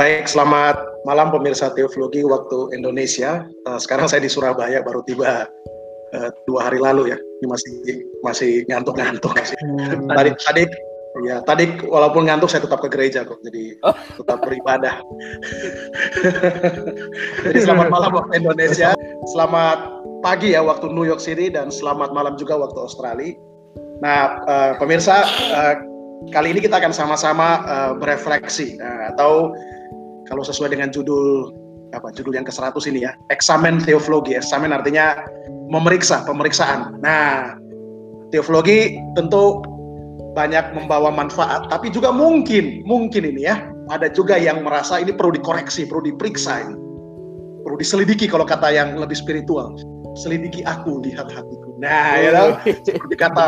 Baik, selamat malam pemirsa Teologi waktu Indonesia. Uh, sekarang saya di Surabaya baru tiba uh, dua hari lalu ya. Ini masih masih ngantuk-ngantuk. Hmm. Tadi tadi ya tadi walaupun ngantuk saya tetap ke gereja kok. Jadi oh. tetap beribadah. jadi selamat malam waktu Indonesia. Selamat pagi ya waktu New York City dan selamat malam juga waktu Australia. Nah, uh, pemirsa, uh, kali ini kita akan sama-sama uh, berefleksi uh, atau kalau sesuai dengan judul apa judul yang ke-100 ini ya, eksamen teologi. Eksamen artinya memeriksa, pemeriksaan. Nah, teologi tentu banyak membawa manfaat, tapi juga mungkin, mungkin ini ya, ada juga yang merasa ini perlu dikoreksi, perlu diperiksa ini. Perlu diselidiki kalau kata yang lebih spiritual. Selidiki aku, lihat hatiku Nah, ya tahu seperti kata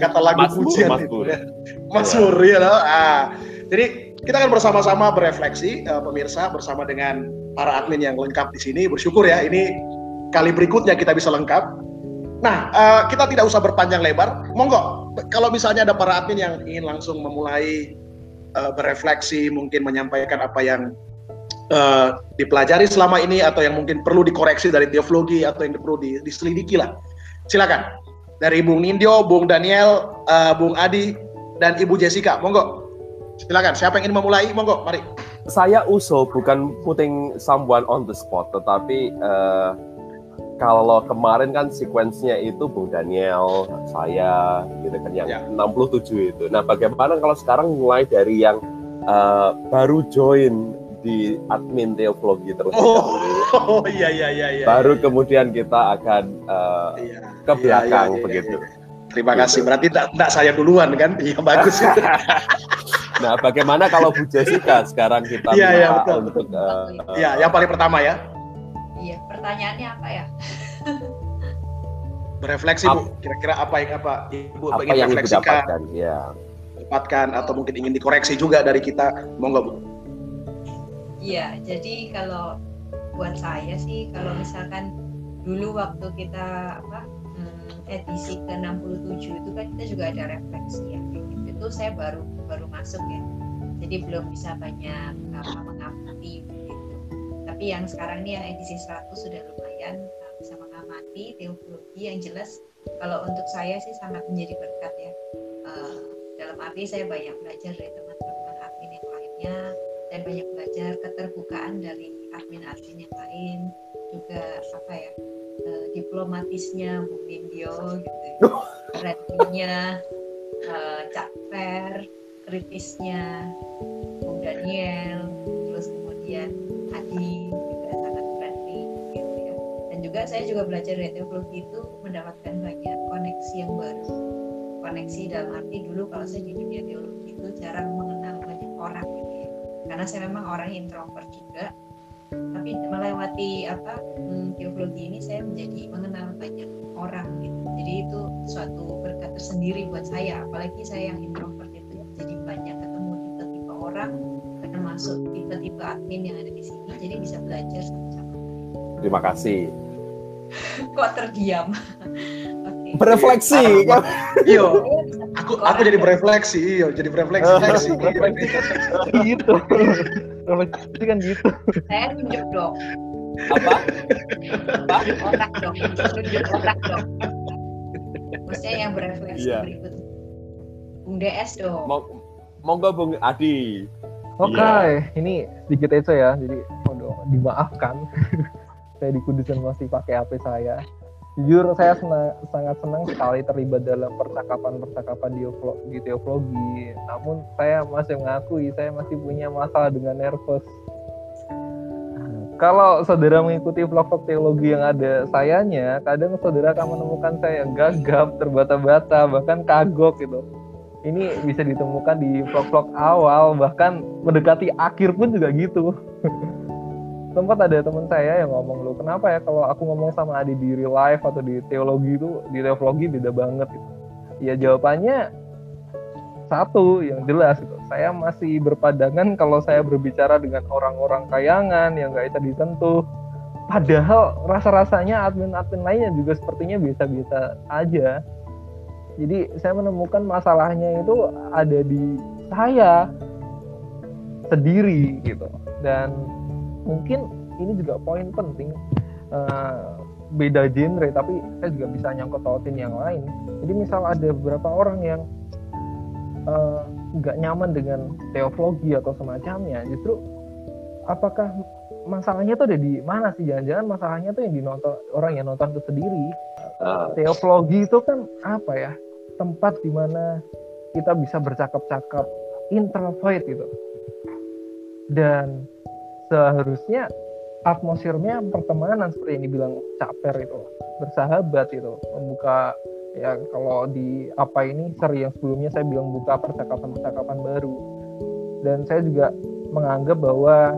kata lagu Mas pujian Mas itu. Ya. Mazmur ya tahu. Ah, jadi kita akan bersama-sama berefleksi uh, pemirsa bersama dengan para admin yang lengkap di sini. Bersyukur ya ini kali berikutnya kita bisa lengkap. Nah, uh, kita tidak usah berpanjang lebar. Monggo, kalau misalnya ada para admin yang ingin langsung memulai uh, berefleksi, mungkin menyampaikan apa yang uh, dipelajari selama ini atau yang mungkin perlu dikoreksi dari teologi atau yang perlu diselidiki lah Silakan. Dari Bung Nindyo, Bung Daniel, uh, Bung Adi, dan Ibu Jessica. Monggo. Silakan. Siapa yang ingin memulai? Monggo, mari. Saya usul bukan putting someone on the spot, tetapi uh, kalau kemarin kan sequence-nya itu Bung Daniel, saya, gitu kan yang ya. 67 itu. Nah, bagaimana kalau sekarang mulai dari yang uh, baru join di admin teologi terus oh, Oh iya iya iya. iya Baru iya. kemudian kita akan uh, iya, ke iya, belakang iya, iya, begitu. Iya, iya. Terima gitu. kasih. Berarti tidak saya duluan kan? Iya bagus. nah, bagaimana kalau Bu Jessica sekarang kita iya, betul. untuk uh, Iya, yang paling pertama ya. Iya, pertanyaannya apa ya? Berefleksi Bu, kira-kira apa yang apa Ibu apa ingin yang refleksikan? ya. Dapatkan atau mungkin ingin dikoreksi juga dari kita, monggo Bu. Iya, jadi kalau buat saya sih kalau misalkan dulu waktu kita apa hmm, edisi ke 67 itu kan kita juga ada refleksi ya. Itu saya baru baru masuk ya. Jadi belum bisa banyak apa mengamati gitu. Tapi yang sekarang ini yang edisi 100 sudah lumayan uh, bisa mengamati teologi yang jelas kalau untuk saya sih sangat menjadi berkat ya. Uh, dalam arti saya banyak belajar dari teman-teman admin yang lainnya dan banyak belajar keterbukaan dari admin-admin yang lain juga apa ya uh, diplomatisnya Bu Nindyo gitu kerennya uh, Cak Fer kritisnya Bung Daniel terus kemudian Adi juga sangat friendly gitu ya. Dan juga saya juga belajar dari teologi itu mendapatkan banyak koneksi yang baru. Koneksi dalam arti dulu kalau saya di dunia teologi itu jarang mengenal banyak orang. Gitu ya karena saya memang orang introvert juga tapi melewati apa hmm, teologi ini saya menjadi mengenal banyak orang gitu. Jadi itu suatu berkat tersendiri buat saya apalagi saya yang introvert orang termasuk tipe-tipe admin yang ada di sini jadi bisa belajar sama-sama terima kasih. Kok terdiam? Berefleksi. Iya. Aku aku jadi berefleksi iya jadi berefleksi. Gitu. Refleksi kan gitu. Saya tunjuk dong. Apa? Apa? Otak dong. Tunjuk otak dong. Maksudnya yang berefleksi yeah. berikut. Bung DS dong monggo Bung Adi Oke, okay. yeah. ini sedikit aja ya, jadi oh, dimaafkan. saya di Kudusan masih pakai HP saya jujur saya senang, sangat senang sekali terlibat dalam percakapan-percakapan di, di teologi. Namun saya masih mengakui saya masih punya masalah dengan nervous. Kalau saudara mengikuti vlog-vlog teologi yang ada sayanya, kadang saudara akan menemukan saya gagap, terbata-bata, bahkan kagok gitu. Ini bisa ditemukan di vlog-vlog awal, bahkan mendekati akhir pun juga gitu. sempat ada teman saya yang ngomong lu kenapa ya kalau aku ngomong sama Adi di real life atau di teologi itu di teologi beda banget gitu. Ya jawabannya satu yang jelas gitu. Saya masih berpadangan kalau saya berbicara dengan orang-orang kayangan yang nggak bisa disentuh. Padahal rasa-rasanya admin-admin lainnya juga sepertinya biasa-biasa aja. Jadi saya menemukan masalahnya itu ada di saya sendiri gitu. Dan mungkin ini juga poin penting uh, beda genre tapi saya juga bisa nyangkut tautin yang lain. Jadi misal ada beberapa orang yang nggak uh, nyaman dengan teologi atau semacamnya justru apakah masalahnya tuh ada di mana sih? Jangan-jangan masalahnya tuh yang dinonton orang yang nonton itu sendiri. Uh. teologi itu kan apa ya tempat di mana kita bisa bercakap-cakap introvert gitu. Dan seharusnya atmosfernya pertemanan seperti yang dibilang Caper itu bersahabat itu membuka ya kalau di apa ini seri yang sebelumnya saya bilang buka percakapan-percakapan baru. Dan saya juga menganggap bahwa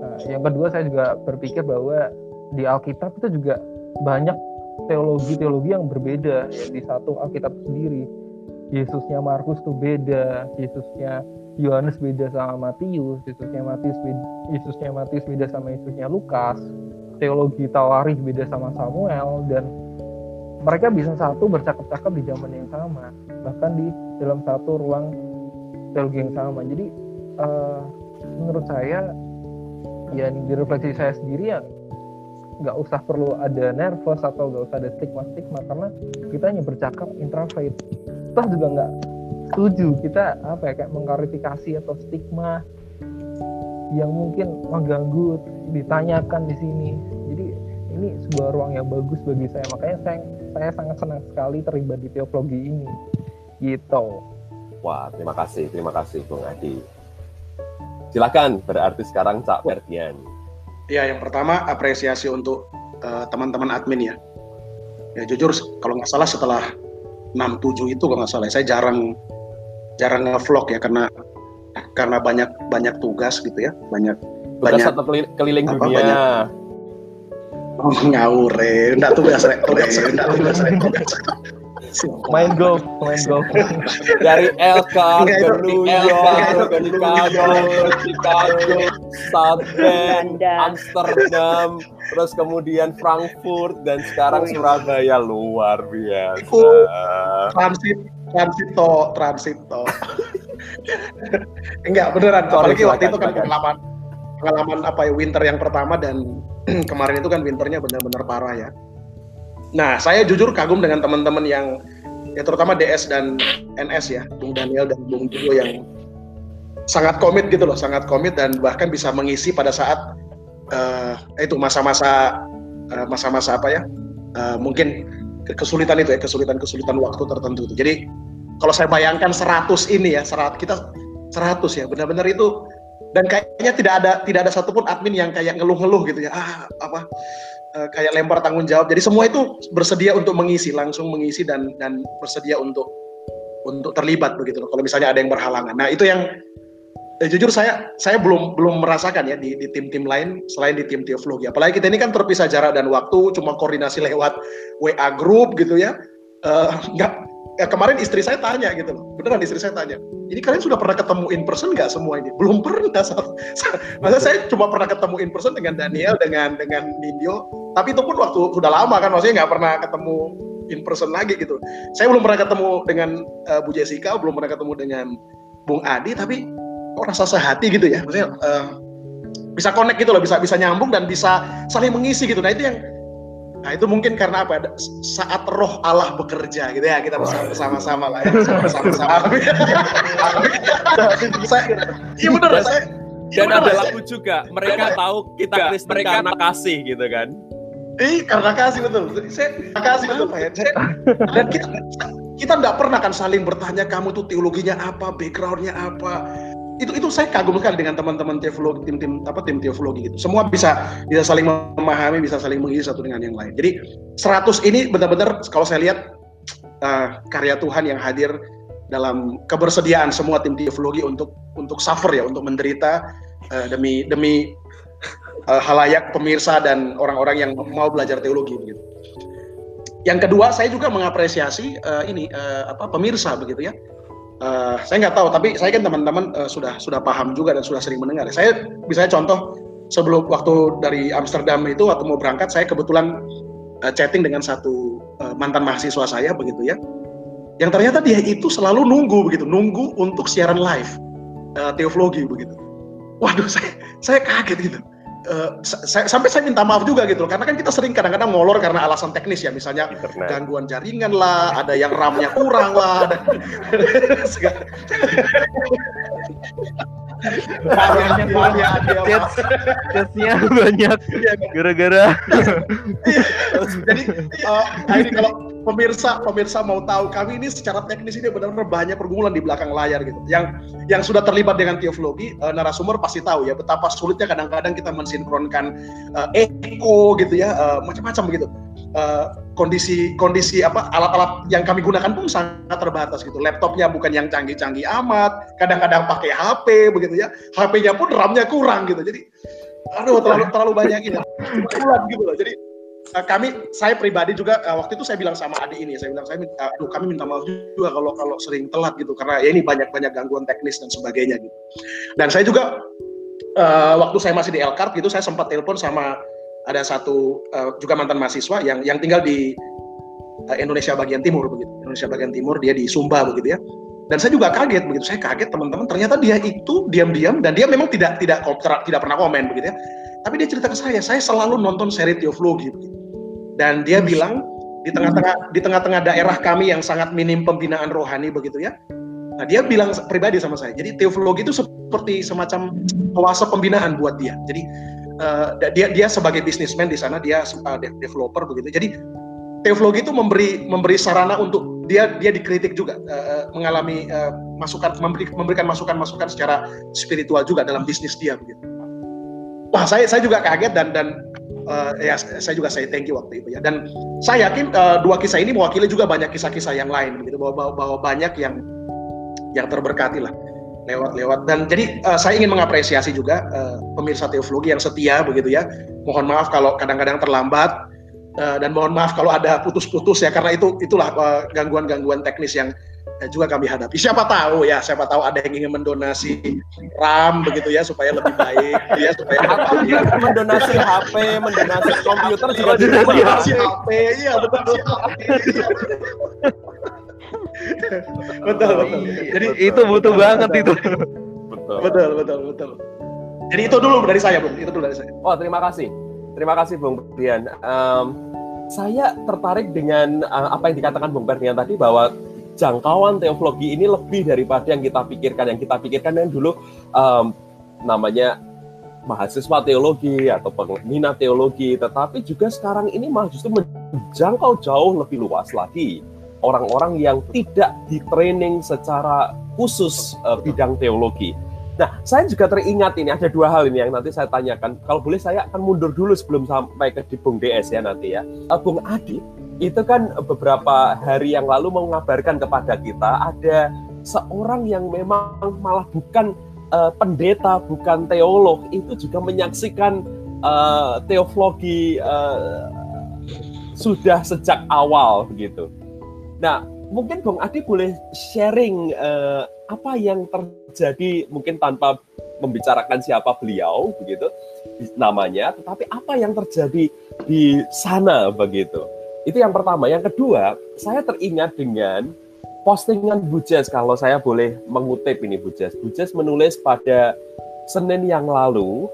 nah, yang kedua saya juga berpikir bahwa di Alkitab itu juga banyak teologi-teologi yang berbeda ya, di satu Alkitab sendiri Yesusnya Markus tuh beda Yesusnya Yohanes beda sama Matius, Yesusnya Matius beda, Yesusnya Matius beda sama Yesusnya Lukas, teologi Tawarikh beda sama Samuel dan mereka bisa satu bercakap-cakap di zaman yang sama, bahkan di dalam satu ruang teologi yang sama. Jadi uh, menurut saya ya di saya sendiri ya nggak usah perlu ada nervous atau nggak usah ada stigma-stigma karena kita hanya bercakap introvert. Toh juga nggak setuju kita apa ya kayak mengklarifikasi atau stigma yang mungkin mengganggu ditanyakan di sini. Jadi ini sebuah ruang yang bagus bagi saya. Makanya saya saya sangat senang sekali terlibat di teologi ini. Gitu. Wah terima kasih terima kasih Bung Adi. Silakan berarti sekarang Cak Ferdian ya yang pertama apresiasi untuk uh, teman-teman admin ya. Ya jujur kalau nggak salah setelah 67 itu kalau nggak salah saya jarang jarang ngevlog ya karena karena banyak banyak tugas gitu ya banyak tugas banyak keliling apa, dunia. banyak, oh, ngawur ya enggak tugas rek enggak tugas rek main golf main golf. Dari LK ke New York ke Chicago Chicago South Bend Amsterdam terus kemudian Frankfurt dan sekarang Surabaya luar biasa. Transit transito transito enggak beneran Sorry, apalagi waktu itu kan pengalaman pengalaman apa ya winter yang pertama dan kemarin itu kan winternya benar-benar parah ya nah saya jujur kagum dengan teman-teman yang ya terutama DS dan NS ya Bung Daniel dan Bung Jugo yang sangat komit gitu loh sangat komit dan bahkan bisa mengisi pada saat uh, itu masa-masa uh, masa-masa apa ya uh, mungkin kesulitan itu ya kesulitan-kesulitan waktu tertentu itu. Jadi kalau saya bayangkan 100 ini ya, 100 kita 100 ya, benar-benar itu dan kayaknya tidak ada tidak ada satupun admin yang kayak ngeluh-ngeluh gitu ya. Ah, apa uh, kayak lempar tanggung jawab. Jadi semua itu bersedia untuk mengisi, langsung mengisi dan dan bersedia untuk untuk terlibat begitu loh. Kalau misalnya ada yang berhalangan. Nah, itu yang eh, jujur saya saya belum belum merasakan ya di, tim-tim lain selain di tim teologi. Apalagi kita ini kan terpisah jarak dan waktu, cuma koordinasi lewat WA group gitu ya. Uh, nggak ya kemarin istri saya tanya gitu loh. Beneran istri saya tanya ini kalian sudah pernah ketemu in person nggak semua ini? Belum pernah. Masa saya cuma pernah ketemu in person dengan Daniel dengan dengan Nindyo. Tapi itu pun waktu sudah lama kan maksudnya nggak pernah ketemu in person lagi gitu. Saya belum pernah ketemu dengan uh, Bu Jessica belum pernah ketemu dengan Bung Adi tapi kok rasa sehati gitu ya? Maksudnya uh, bisa connect gitu loh bisa bisa nyambung dan bisa saling mengisi gitu. Nah itu yang Nah itu mungkin karena apa? Saat roh Allah bekerja gitu ya kita bersama-sama lah ya bersama-sama. iya benar saya. Dan ya ada lagu juga. Mereka tahu kita Kristen mereka karena kasih gitu kan. Iya karena kasih betul. Saya kasih betul Pak. Dan kita kita tidak pernah kan saling bertanya kamu tuh teologinya apa, backgroundnya apa, itu itu saya kagum sekali dengan teman-teman teologi tim-tim apa tim teologi gitu. Semua bisa bisa saling memahami, bisa saling mengisi satu dengan yang lain. Jadi 100 ini benar-benar kalau saya lihat uh, karya Tuhan yang hadir dalam kebersediaan semua tim teologi untuk untuk suffer ya, untuk menderita uh, demi demi uh, halayak pemirsa dan orang-orang yang mau belajar teologi begitu. Yang kedua, saya juga mengapresiasi uh, ini uh, apa pemirsa begitu ya uh, saya nggak tahu tapi saya kan teman-teman uh, sudah sudah paham juga dan sudah sering mendengar. Saya misalnya contoh sebelum waktu dari Amsterdam itu waktu mau berangkat saya kebetulan uh, chatting dengan satu uh, mantan mahasiswa saya begitu ya. Yang ternyata dia itu selalu nunggu begitu. Nunggu untuk siaran live uh, teologi begitu. Waduh saya saya kaget gitu Uh, saya, sampai saya minta maaf juga gitu karena kan kita sering kadang-kadang ngolor karena alasan teknis ya. Misalnya Internet. gangguan jaringan lah ada yang RAM-nya kurang lah. Ada, banyak banyak. Chatnya banyak gara-gara. Jadi uh, ini kalau pemirsa pemirsa mau tahu kami ini secara teknis ini benar-benar banyak pergumulan di belakang layar gitu. Yang yang sudah terlibat dengan teoflogi uh, narasumber pasti tahu ya betapa sulitnya kadang-kadang kita mensinkronkan uh, echo gitu ya uh, macam-macam begitu. Uh, kondisi kondisi apa alat-alat yang kami gunakan pun sangat terbatas gitu. Laptopnya bukan yang canggih-canggih amat, kadang-kadang pakai HP begitu ya. HP-nya pun RAM-nya kurang gitu. Jadi aduh terlalu terlalu banyak ini. gitu loh. Jadi kami saya pribadi juga uh, waktu itu saya bilang sama adik ini saya bilang saya uh, aduh kami minta maaf juga kalau kalau sering telat gitu karena ya ini banyak banyak gangguan teknis dan sebagainya gitu. Dan saya juga uh, waktu saya masih di Elkart gitu saya sempat telepon sama ada satu uh, juga mantan mahasiswa yang yang tinggal di uh, Indonesia bagian timur begitu Indonesia bagian timur dia di Sumba begitu ya. Dan saya juga kaget begitu saya kaget teman-teman ternyata dia itu diam-diam dan dia memang tidak tidak tidak pernah komen begitu ya tapi dia cerita ke saya saya selalu nonton seri teoflogi begitu dan dia bilang di tengah-tengah di tengah-tengah daerah kami yang sangat minim pembinaan rohani begitu ya. Nah, dia bilang pribadi sama saya. Jadi teologi itu seperti semacam kuasa pembinaan buat dia. Jadi uh, dia dia sebagai bisnismen di sana dia uh, developer begitu. Jadi teologi itu memberi memberi sarana untuk dia dia dikritik juga uh, mengalami uh, masukan memberi, memberikan masukan-masukan secara spiritual juga dalam bisnis dia begitu. Wah, saya saya juga kaget dan dan uh, ya saya juga saya thank you waktu itu ya. Dan saya yakin uh, dua kisah ini mewakili juga banyak kisah-kisah yang lain begitu bahwa, bahwa, bahwa banyak yang yang terberkati lah lewat-lewat dan jadi uh, saya ingin mengapresiasi juga uh, pemirsa teologi yang setia begitu ya. Mohon maaf kalau kadang-kadang terlambat dan mohon maaf kalau ada putus-putus ya karena itu itulah gangguan-gangguan uh, teknis yang juga kami hadapi. Siapa tahu ya, siapa tahu ada yang ingin mendonasi RAM begitu ya supaya lebih baik ya supaya atau mendonasi HP, mendonasi komputer juga mendonasi HP, iya betul betul betul. Jadi itu butuh banget itu. Betul. Betul betul betul. Jadi itu dulu dari saya, Bung. Itu dulu dari saya. Oh, terima kasih. Terima kasih, Bung Brian. Um, saya tertarik dengan uh, apa yang dikatakan Bung Bernian tadi bahwa jangkauan teologi ini lebih daripada yang kita pikirkan. Yang kita pikirkan yang dulu um, namanya mahasiswa teologi atau pengguna teologi, tetapi juga sekarang ini malah justru menjangkau jauh lebih luas lagi orang-orang yang tidak di training secara khusus uh, bidang teologi. Nah, saya juga teringat ini ada dua hal ini yang nanti saya tanyakan. Kalau boleh saya akan mundur dulu sebelum sampai ke di Bung DS ya nanti ya. Uh, Bung Adi, itu kan beberapa hari yang lalu mengabarkan kepada kita ada seorang yang memang malah bukan uh, pendeta, bukan teolog, itu juga menyaksikan uh, teologi uh, sudah sejak awal begitu. Nah, mungkin Bung Adi boleh sharing uh, apa yang terjadi mungkin tanpa membicarakan siapa beliau begitu namanya, tetapi apa yang terjadi di sana begitu. Itu yang pertama. Yang kedua, saya teringat dengan postingan Bujas kalau saya boleh mengutip ini Bujas. Bujas menulis pada Senin yang lalu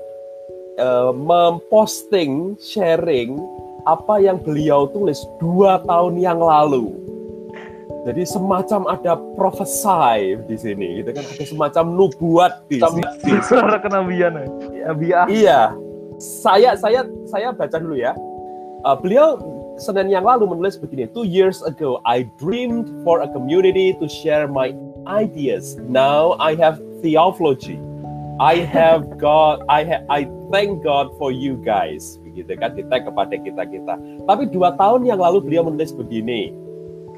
uh, memposting sharing apa yang beliau tulis dua tahun yang lalu. Jadi semacam ada prophesy di sini, gitu kan? Ada semacam nubuat di sini. Suara kenabian ya. Iya. Saya saya saya baca dulu ya. Uh, beliau Senin yang lalu menulis begini, two years ago I dreamed for a community to share my ideas. Now I have theology. I have God, I ha I thank God for you guys. Begitu kan kita kepada kita kita. Tapi dua tahun yang lalu beliau menulis begini,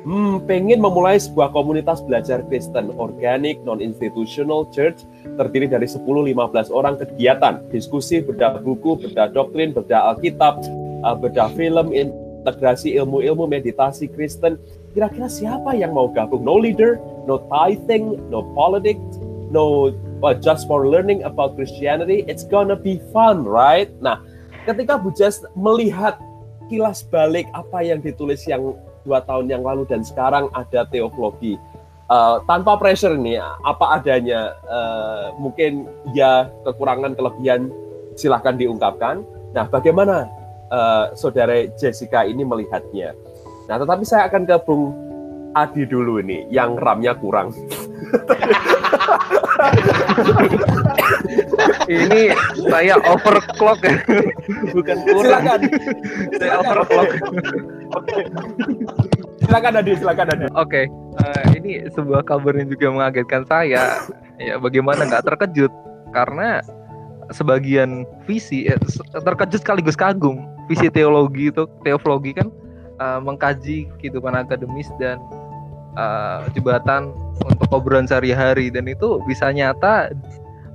hmm, pengen memulai sebuah komunitas belajar Kristen, organik, non-institutional church, terdiri dari 10-15 orang kegiatan, diskusi, bedah buku, bedah doktrin, bedah Alkitab, uh, bedah film, integrasi ilmu-ilmu meditasi Kristen. Kira-kira siapa yang mau gabung? No leader, no tithing, no politics, no but just for learning about Christianity. It's gonna be fun, right? Nah, ketika Bu Jess melihat kilas balik apa yang ditulis yang dua tahun yang lalu dan sekarang ada teologi, uh, tanpa pressure nih apa adanya uh, mungkin ya kekurangan kelebihan silahkan diungkapkan nah bagaimana uh, saudara Jessica ini melihatnya. Nah tetapi saya akan ke Bung Adi dulu nih yang ramnya kurang. Ini saya overclock. Ya bukan kurang. Kan saya overclock. Silakan Adi silakan Adi. Oke. Okay. uh, eh, ini sebuah kabar yang juga mengagetkan saya. Ya bagaimana nggak terkejut? Karena sebagian visi eh, terkejut sekaligus kagum visi teologi itu teologi kan uh, mengkaji kehidupan akademis dan uh, jembatan untuk obrolan sehari-hari dan itu bisa nyata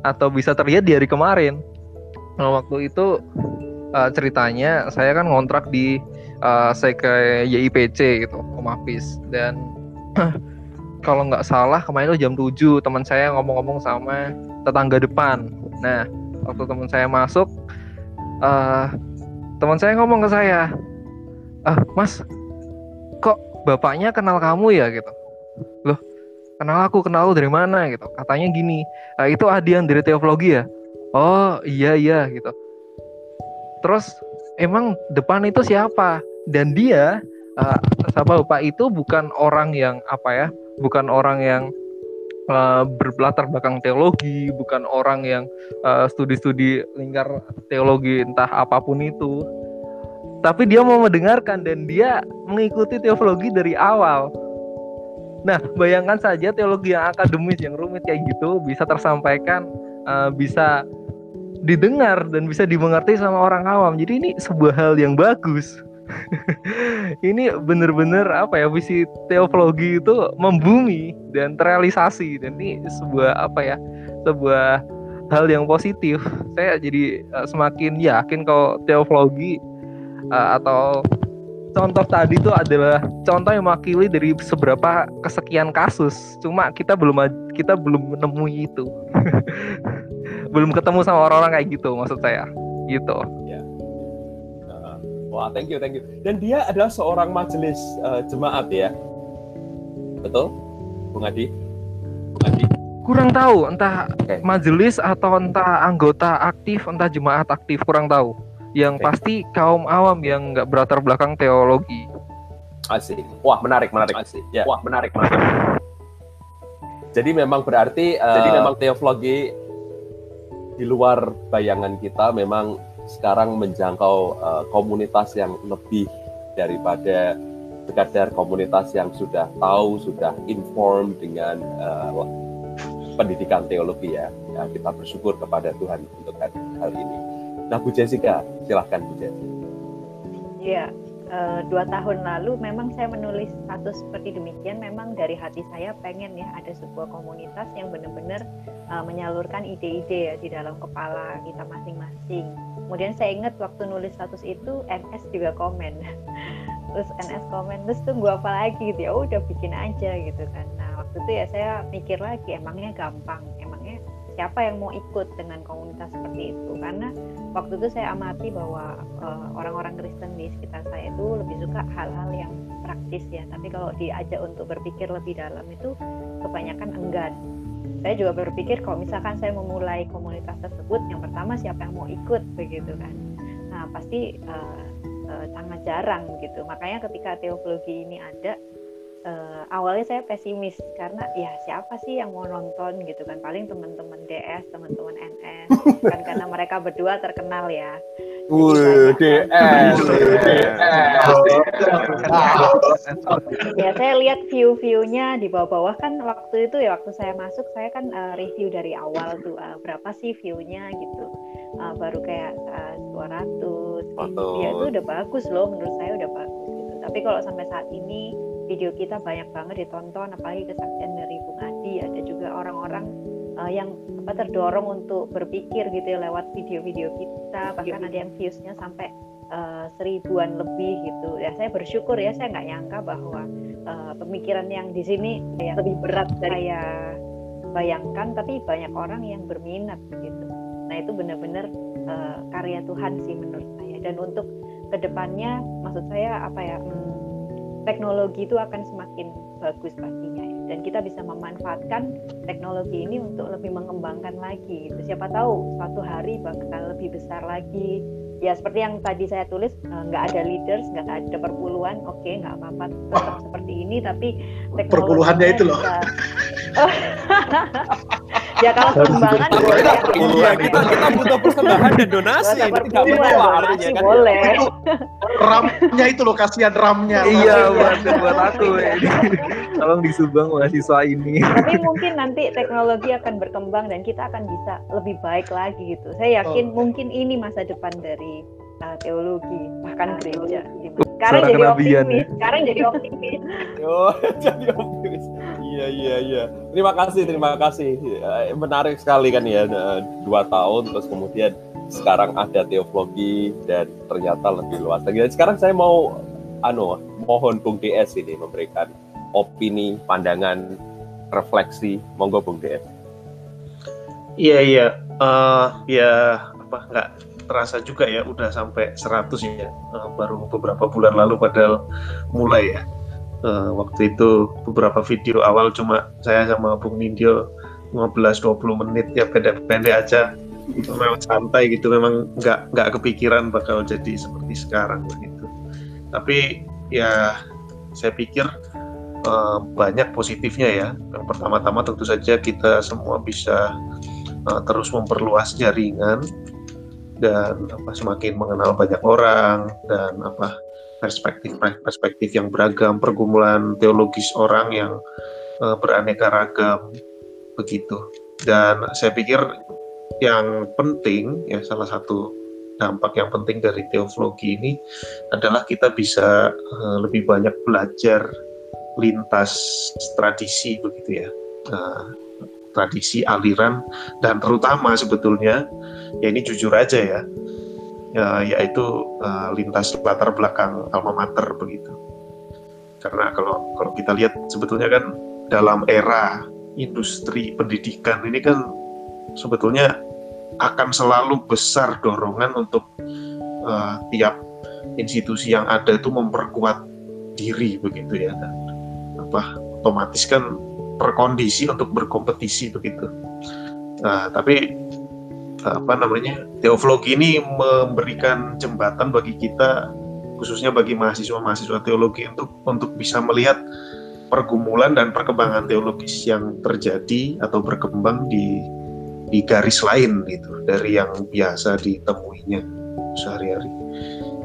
atau bisa terlihat di hari kemarin. Nah, waktu itu uh, ceritanya saya kan ngontrak di uh, ke YIPC gitu, Komapis dan kalau nggak salah kemarin itu jam 7 teman saya ngomong-ngomong sama tetangga depan. Nah, waktu teman saya masuk uh, teman saya ngomong ke saya, "Ah, Mas, kok bapaknya kenal kamu ya?" gitu. Loh, kenal aku kenal dari mana? Gitu. Katanya gini ah, itu Adi yang dari teologi ya? Oh iya iya gitu. Terus emang depan itu siapa? Dan dia uh, siapa bapak itu bukan orang yang apa ya bukan orang yang uh, berlatar belakang teologi bukan orang yang uh, studi-studi lingkar teologi entah apa pun itu tapi dia mau mendengarkan dan dia mengikuti teologi dari awal Nah, bayangkan saja teologi yang akademis yang rumit kayak gitu bisa tersampaikan, uh, bisa didengar dan bisa dimengerti sama orang awam. Jadi ini sebuah hal yang bagus. ini benar-benar apa ya visi teologi itu membumi dan terrealisasi dan ini sebuah apa ya sebuah hal yang positif. Saya jadi uh, semakin yakin kalau teologi uh, atau contoh tadi itu adalah contoh yang mewakili dari seberapa kesekian kasus. Cuma kita belum kita belum menemui itu. belum ketemu sama orang-orang kayak gitu maksud saya. Gitu. Ya. Wah, thank you, thank you. Dan dia adalah seorang majelis uh, jemaat ya. Betul? Bung Adi? Bung Adi? Kurang tahu, entah okay. majelis atau entah anggota aktif, entah jemaat aktif, kurang tahu yang pasti kaum awam yang nggak berlatar belakang teologi. Asik. Wah menarik menarik. Asik. Ya. Wah menarik menarik. Jadi memang berarti uh, jadi memang teologi di luar bayangan kita memang sekarang menjangkau uh, komunitas yang lebih daripada sekadar komunitas yang sudah tahu, sudah inform dengan uh, pendidikan teologi ya. ya. Kita bersyukur kepada Tuhan untuk hal ini. Nah, Bu Jessica, silahkan Bu Jessica. Iya, uh, dua tahun lalu memang saya menulis status seperti demikian. Memang dari hati saya pengen ya ada sebuah komunitas yang benar-benar uh, menyalurkan ide-ide ya di dalam kepala kita masing-masing. Kemudian saya ingat waktu nulis status itu NS juga komen. terus NS komen, terus tunggu apa lagi? Gitu ya udah bikin aja gitu kan. Nah waktu itu ya saya mikir lagi emangnya gampang, emangnya siapa yang mau ikut dengan komunitas seperti itu? Karena waktu itu saya amati bahwa uh, orang-orang Kristen di sekitar saya itu lebih suka hal-hal yang praktis ya. Tapi kalau diajak untuk berpikir lebih dalam itu kebanyakan enggan saya juga berpikir kalau misalkan saya memulai komunitas tersebut yang pertama siapa yang mau ikut begitu kan. Nah pasti uh, uh, sangat jarang gitu. Makanya ketika teologi ini ada uh, awalnya saya pesimis. Karena ya siapa sih yang mau nonton gitu kan? Paling teman-teman DS teman-teman NS kan karena mereka berdua terkenal ya DS, ya saya lihat view-viewnya di bawah-bawah kan waktu itu ya waktu saya masuk saya kan uh, review dari awal tuh uh, berapa sih view-nya gitu. Uh, baru kayak uh, 200 gitu. ya itu udah bagus loh menurut saya udah bagus gitu. Tapi kalau sampai saat ini video kita banyak banget ditonton apalagi kesaksian dari Bung Adi ada juga orang-orang uh, yang apa terdorong untuk berpikir gitu ya lewat video-video kita. Bahkan ada yang viewsnya sampai uh, seribuan lebih gitu. Ya saya bersyukur ya saya nggak nyangka bahwa uh, pemikiran yang di sini ya, lebih berat dari saya bayangkan. Tapi banyak orang yang berminat gitu. Nah itu benar-benar uh, karya Tuhan sih menurut saya. Dan untuk ke depannya maksud saya apa ya hmm, teknologi itu akan semakin bagus pastinya ya. Dan kita bisa memanfaatkan teknologi ini untuk lebih mengembangkan lagi. Itu siapa tahu suatu hari bakal lebih besar lagi. Ya seperti yang tadi saya tulis eh, nggak ada leaders, nggak ada perpuluhan, oke okay, nggak apa-apa tetap seperti ini, tapi perpuluhannya itu loh. Bisa... ya kalau sumbangan boleh. Iya, kita kita butuh persembahan dan donasi. Tidak donasi kan? boleh. Ramnya itu loh kasihan ramnya. Iya, buat buat aku ini. Tolong disumbang mahasiswa ini. Tapi mungkin nanti teknologi akan berkembang dan kita akan bisa lebih baik lagi gitu. Saya yakin oh. mungkin ini masa depan dari uh, teologi bahkan gereja. Sekarang jadi optimis. Sekarang jadi optimis. oh, jadi optimis. Iya iya iya. Terima kasih terima kasih. Eh, menarik sekali kan ya dua tahun terus kemudian sekarang ada teologi dan ternyata lebih luas lagi. Dan sekarang saya mau anu mohon Bung DS ini memberikan opini, pandangan, refleksi. Monggo Bung DS. Iya iya. Uh, ya apa nggak terasa juga ya udah sampai 100 ya uh, baru beberapa bulan lalu padahal mulai ya uh, waktu itu beberapa video awal cuma saya sama Bung Nindyo 15-20 menit ya pendek-pendek aja. Memang santai gitu memang nggak nggak kepikiran bakal jadi seperti sekarang begitu tapi ya saya pikir uh, banyak positifnya ya. Yang pertama-tama tentu saja kita semua bisa uh, terus memperluas jaringan dan apa semakin mengenal banyak orang dan apa perspektif perspektif yang beragam pergumulan teologis orang yang uh, beraneka ragam begitu. Dan saya pikir yang penting ya salah satu dampak yang penting dari teologi ini adalah kita bisa uh, lebih banyak belajar lintas tradisi begitu ya. Uh, tradisi aliran dan terutama sebetulnya ya ini jujur aja ya, ya yaitu uh, lintas latar belakang alma mater begitu karena kalau kalau kita lihat sebetulnya kan dalam era industri pendidikan ini kan sebetulnya akan selalu besar dorongan untuk uh, tiap institusi yang ada itu memperkuat diri begitu ya dan apa otomatis kan terkondisi untuk berkompetisi begitu. Nah, tapi apa namanya teologi ini memberikan jembatan bagi kita khususnya bagi mahasiswa-mahasiswa teologi untuk untuk bisa melihat pergumulan dan perkembangan teologis yang terjadi atau berkembang di di garis lain gitu dari yang biasa ditemuinya sehari-hari.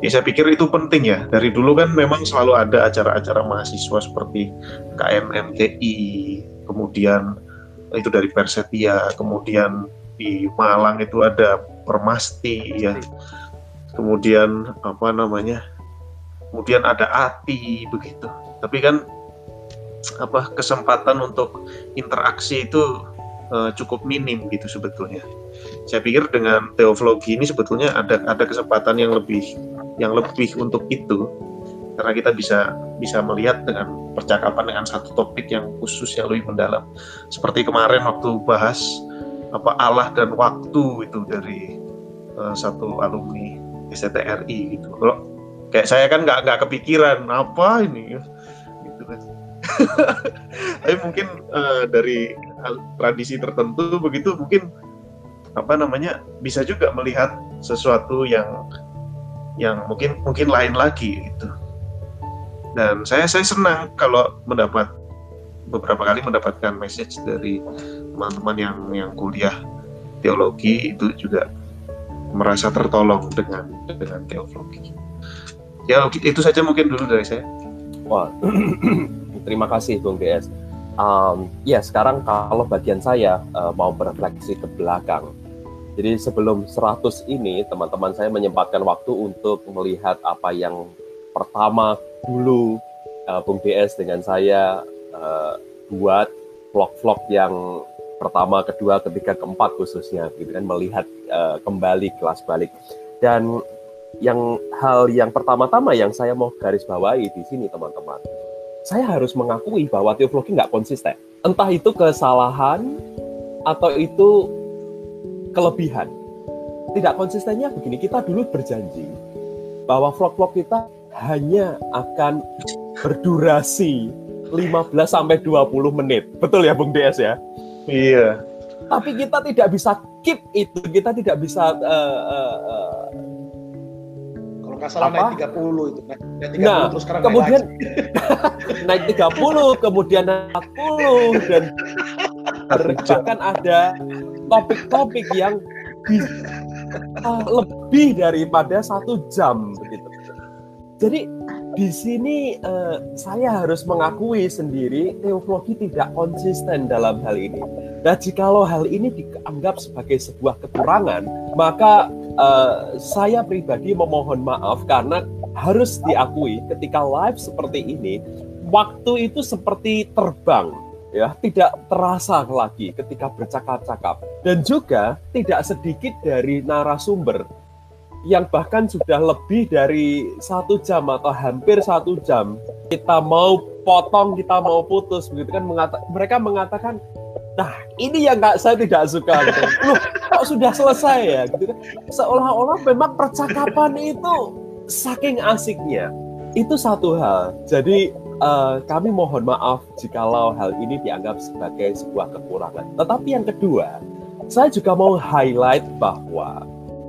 Ya saya pikir itu penting ya. Dari dulu kan memang selalu ada acara-acara mahasiswa seperti KMMTI, kemudian itu dari Persetia, kemudian di Malang itu ada Permasti ya. Kemudian apa namanya kemudian ada ATI begitu. Tapi kan apa kesempatan untuk interaksi itu uh, cukup minim gitu sebetulnya. Saya pikir dengan teologi ini sebetulnya ada ada kesempatan yang lebih yang lebih untuk itu. Karena kita bisa bisa melihat dengan percakapan dengan satu topik yang khusus yang lebih mendalam. Seperti kemarin waktu bahas apa Allah dan waktu itu dari uh, satu alumni STTRI gitu. Kalau kayak saya kan nggak nggak kepikiran apa ini gitu kan. Tapi mungkin uh, dari tradisi tertentu begitu mungkin apa namanya bisa juga melihat sesuatu yang yang mungkin mungkin lain lagi gitu. Dan saya saya senang kalau mendapat beberapa kali mendapatkan message dari teman-teman yang yang kuliah teologi itu juga merasa tertolong dengan dengan teologi. Ya itu saja mungkin dulu dari saya. Wah, terima kasih Bung DS. Um, ya sekarang kalau bagian saya uh, mau berefleksi ke belakang. Jadi sebelum 100 ini teman-teman saya menyempatkan waktu untuk melihat apa yang pertama dulu uh, Bung DS dengan saya uh, buat vlog-vlog yang pertama, kedua, ketiga, keempat khususnya gitu kan melihat uh, kembali kelas balik. Dan yang hal yang pertama-tama yang saya mau garis bawahi di sini teman-teman, saya harus mengakui bahwa teologi nggak konsisten. Entah itu kesalahan atau itu kelebihan. Tidak konsistennya begini, kita dulu berjanji bahwa vlog-vlog kita hanya akan berdurasi 15 sampai 20 menit. Betul ya Bung DS ya? Iya. Tapi kita tidak bisa keep itu, kita tidak bisa uh, uh, uh, kalau nggak salah Apa? naik 30 itu naik, naik 30 Nah, terus sekarang kemudian naik naik 30, kemudian naik 40 dan bahkan ada topik-topik yang bisa lebih daripada satu jam begitu. Jadi di sini eh, saya harus mengakui sendiri teologi tidak konsisten dalam hal ini. Nah, jikalau hal ini dianggap sebagai sebuah kekurangan, maka eh, saya pribadi memohon maaf karena harus diakui ketika live seperti ini, waktu itu seperti terbang ya tidak terasa lagi ketika bercakap-cakap dan juga tidak sedikit dari narasumber yang bahkan sudah lebih dari satu jam atau hampir satu jam kita mau potong kita mau putus begitu kan mengata mereka mengatakan nah ini yang nggak saya tidak suka. Gitu. loh kok sudah selesai ya? Gitu kan. Seolah-olah memang percakapan itu saking asiknya. Itu satu hal. Jadi uh, kami mohon maaf jikalau hal ini dianggap sebagai sebuah kekurangan. Tetapi yang kedua, saya juga mau highlight bahwa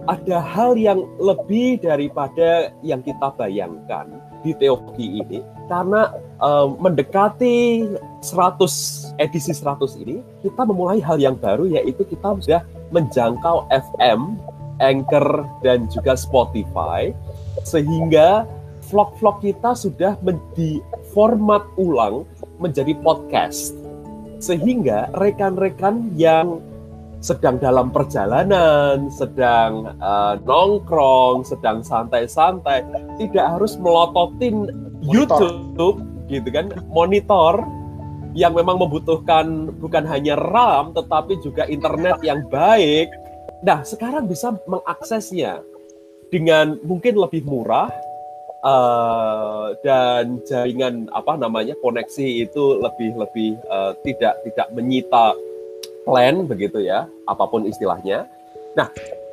ada hal yang lebih daripada yang kita bayangkan di teologi ini karena uh, mendekati 100 edisi 100 ini kita memulai hal yang baru yaitu kita sudah menjangkau FM, Anchor dan juga Spotify sehingga vlog-vlog kita sudah di format ulang menjadi podcast. Sehingga rekan-rekan yang sedang dalam perjalanan, sedang uh, nongkrong, sedang santai-santai, tidak harus melototin Monitor. YouTube gitu kan, monitor yang memang membutuhkan bukan hanya RAM tetapi juga internet yang baik. Nah, sekarang bisa mengaksesnya dengan mungkin lebih murah uh, dan jaringan apa namanya koneksi itu lebih lebih uh, tidak tidak menyita plan begitu ya apa pun istilahnya. Nah,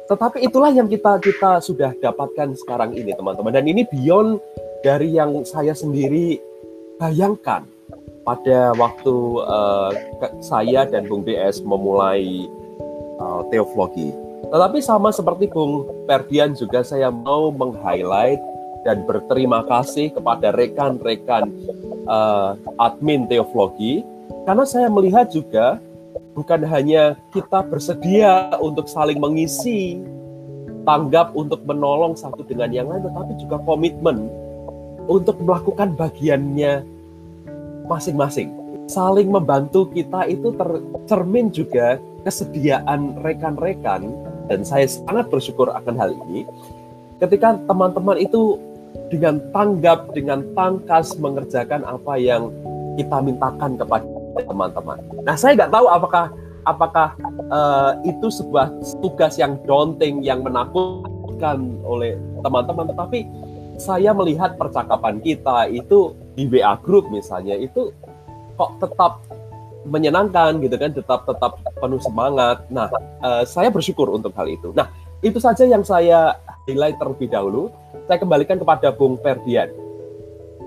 tetapi itulah yang kita kita sudah dapatkan sekarang ini teman-teman dan ini beyond dari yang saya sendiri bayangkan pada waktu uh, saya dan Bung DS memulai uh, teoflogi. Tetapi sama seperti Bung Perdian juga saya mau meng-highlight dan berterima kasih kepada rekan-rekan uh, admin teoflogi karena saya melihat juga bukan hanya kita bersedia untuk saling mengisi tanggap untuk menolong satu dengan yang lain tetapi juga komitmen untuk melakukan bagiannya masing-masing. Saling membantu kita itu tercermin juga kesediaan rekan-rekan dan saya sangat bersyukur akan hal ini. Ketika teman-teman itu dengan tanggap, dengan tangkas mengerjakan apa yang kita mintakan kepada teman-teman. Nah, saya nggak tahu apakah apakah uh, itu sebuah tugas yang daunting, yang menakutkan oleh teman-teman, tetapi saya melihat percakapan kita itu di WA group misalnya itu kok tetap menyenangkan gitu kan, tetap tetap penuh semangat. Nah, uh, saya bersyukur untuk hal itu. Nah, itu saja yang saya highlight terlebih dahulu. Saya kembalikan kepada Bung Ferdian.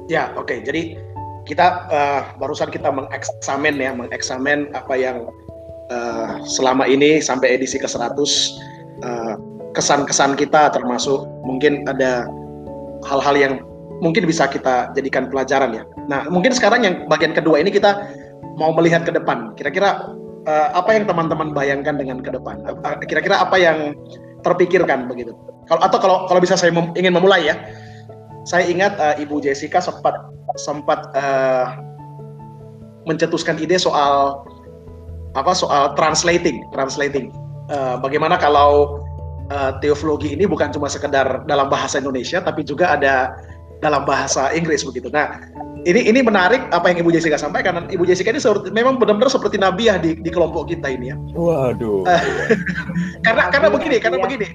Ya, oke. Okay. Jadi kita uh, barusan kita mengeksamen ya, mengeksamen apa yang uh, selama ini sampai edisi ke-100 uh, kesan-kesan kita termasuk mungkin ada hal-hal yang mungkin bisa kita jadikan pelajaran ya. Nah, mungkin sekarang yang bagian kedua ini kita mau melihat ke depan. Kira-kira uh, apa yang teman-teman bayangkan dengan ke depan? Kira-kira apa yang terpikirkan begitu? Kalau atau kalau kalau bisa saya mem, ingin memulai ya. Saya ingat uh, Ibu Jessica sempat sempat uh, mencetuskan ide soal apa soal translating, translating. Uh, bagaimana kalau uh, teoflogi ini bukan cuma sekedar dalam bahasa Indonesia tapi juga ada dalam bahasa Inggris begitu. Nah, ini ini menarik apa yang Ibu Jessica sampaikan. Dan Ibu Jessica ini seperti, memang benar-benar seperti nabiah di, di kelompok kita ini ya. Waduh. karena karena begini, karena begini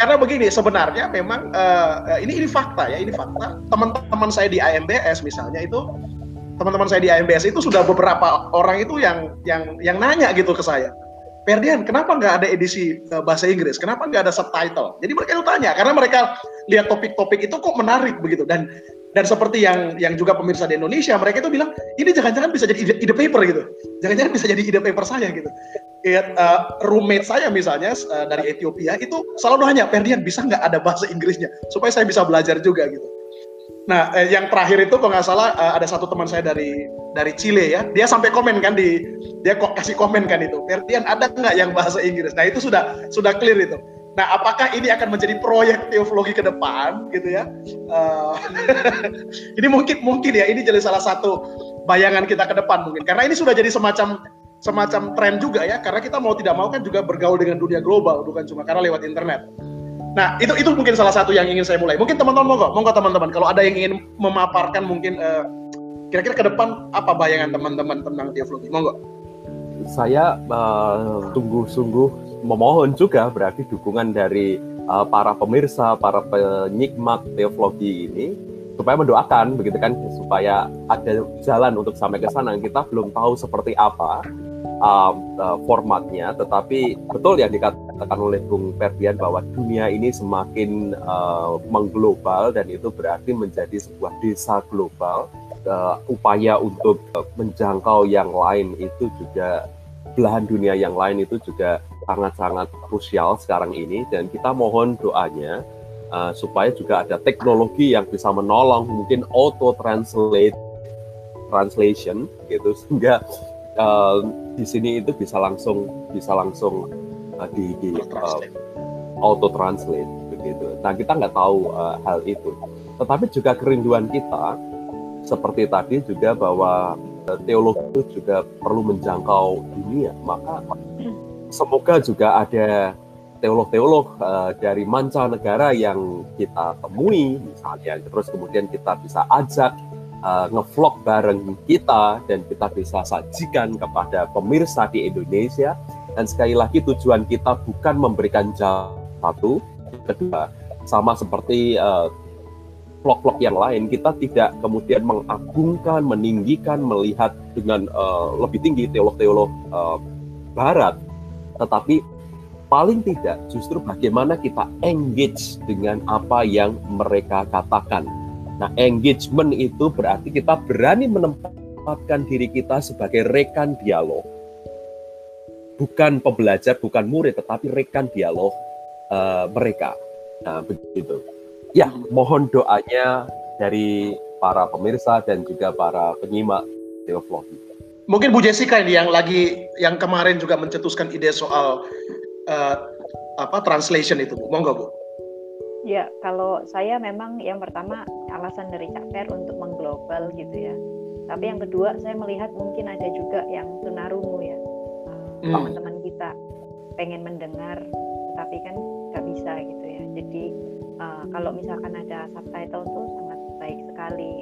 karena begini sebenarnya memang uh, ini ini fakta ya ini fakta. Teman-teman saya di AMBS misalnya itu teman-teman saya di AMBS itu sudah beberapa orang itu yang yang yang nanya gitu ke saya Ferdian kenapa nggak ada edisi uh, bahasa Inggris? Kenapa nggak ada subtitle? Jadi mereka itu tanya karena mereka lihat topik-topik itu kok menarik begitu. Dan dan seperti yang yang juga pemirsa di Indonesia mereka itu bilang ini jangan-jangan bisa jadi ide, ide paper gitu. Jangan-jangan bisa jadi ide paper saya gitu uh, roommate saya misalnya uh, dari Ethiopia itu selalu nanya Ferdian bisa nggak ada bahasa Inggrisnya? Supaya saya bisa belajar juga gitu. Nah eh, yang terakhir itu kalau nggak salah uh, ada satu teman saya dari dari Chile ya. Dia sampai komen kan di dia kok kasih komen kan itu Ferdian ada nggak yang bahasa Inggris? Nah itu sudah sudah clear itu. Nah, apakah ini akan menjadi proyek teologi ke depan, gitu ya? Uh, ini mungkin mungkin ya, ini jadi salah satu bayangan kita ke depan mungkin, karena ini sudah jadi semacam semacam tren juga ya, karena kita mau tidak mau kan juga bergaul dengan dunia global, bukan cuma karena lewat internet. Nah, itu itu mungkin salah satu yang ingin saya mulai. Mungkin teman-teman monggo, monggo teman-teman, kalau ada yang ingin memaparkan mungkin kira kira-kira ke depan apa bayangan teman-teman tentang teologi, monggo. Saya uh, tunggu-sungguh memohon juga berarti dukungan dari uh, para pemirsa, para penikmat teologi ini supaya mendoakan begitu kan supaya ada jalan untuk sampai ke sana. Kita belum tahu seperti apa uh, uh, formatnya, tetapi betul yang dikatakan oleh Bung Ferdian bahwa dunia ini semakin uh, mengglobal dan itu berarti menjadi sebuah desa global. Uh, upaya untuk uh, menjangkau yang lain itu juga belahan dunia yang lain itu juga sangat-sangat krusial sekarang ini dan kita mohon doanya uh, supaya juga ada teknologi yang bisa menolong mungkin auto translate translation gitu sehingga uh, di sini itu bisa langsung bisa langsung uh, di, di uh, auto translate begitu. Nah kita nggak tahu uh, hal itu, tetapi juga kerinduan kita seperti tadi juga bahwa teologi itu juga perlu menjangkau dunia. Maka semoga juga ada teolog-teolog uh, dari mancanegara yang kita temui misalnya. Terus kemudian kita bisa ajak uh, ngevlog bareng kita dan kita bisa sajikan kepada pemirsa di Indonesia. Dan sekali lagi tujuan kita bukan memberikan jawab satu kedua sama seperti uh, vlog-vlog yang lain kita tidak kemudian mengagungkan meninggikan melihat dengan uh, lebih tinggi teolog-teolog uh, barat. Tetapi paling tidak justru bagaimana kita engage dengan apa yang mereka katakan. Nah, engagement itu berarti kita berani menempatkan diri kita sebagai rekan dialog. Bukan pembelajar, bukan murid, tetapi rekan dialog uh, mereka. Nah, begitu. Ya, mohon doanya dari para pemirsa dan juga para penyimak teologi mungkin Bu Jessica ini yang lagi yang kemarin juga mencetuskan ide soal uh, apa translation itu Bu. Monggo Bu. Ya, kalau saya memang yang pertama alasan dari Cak Fer untuk mengglobal gitu ya. Tapi yang kedua saya melihat mungkin ada juga yang tunarungu ya. teman hmm. Teman-teman kita pengen mendengar tapi kan nggak bisa gitu ya. Jadi uh, kalau misalkan ada subtitle tuh sangat baik sekali.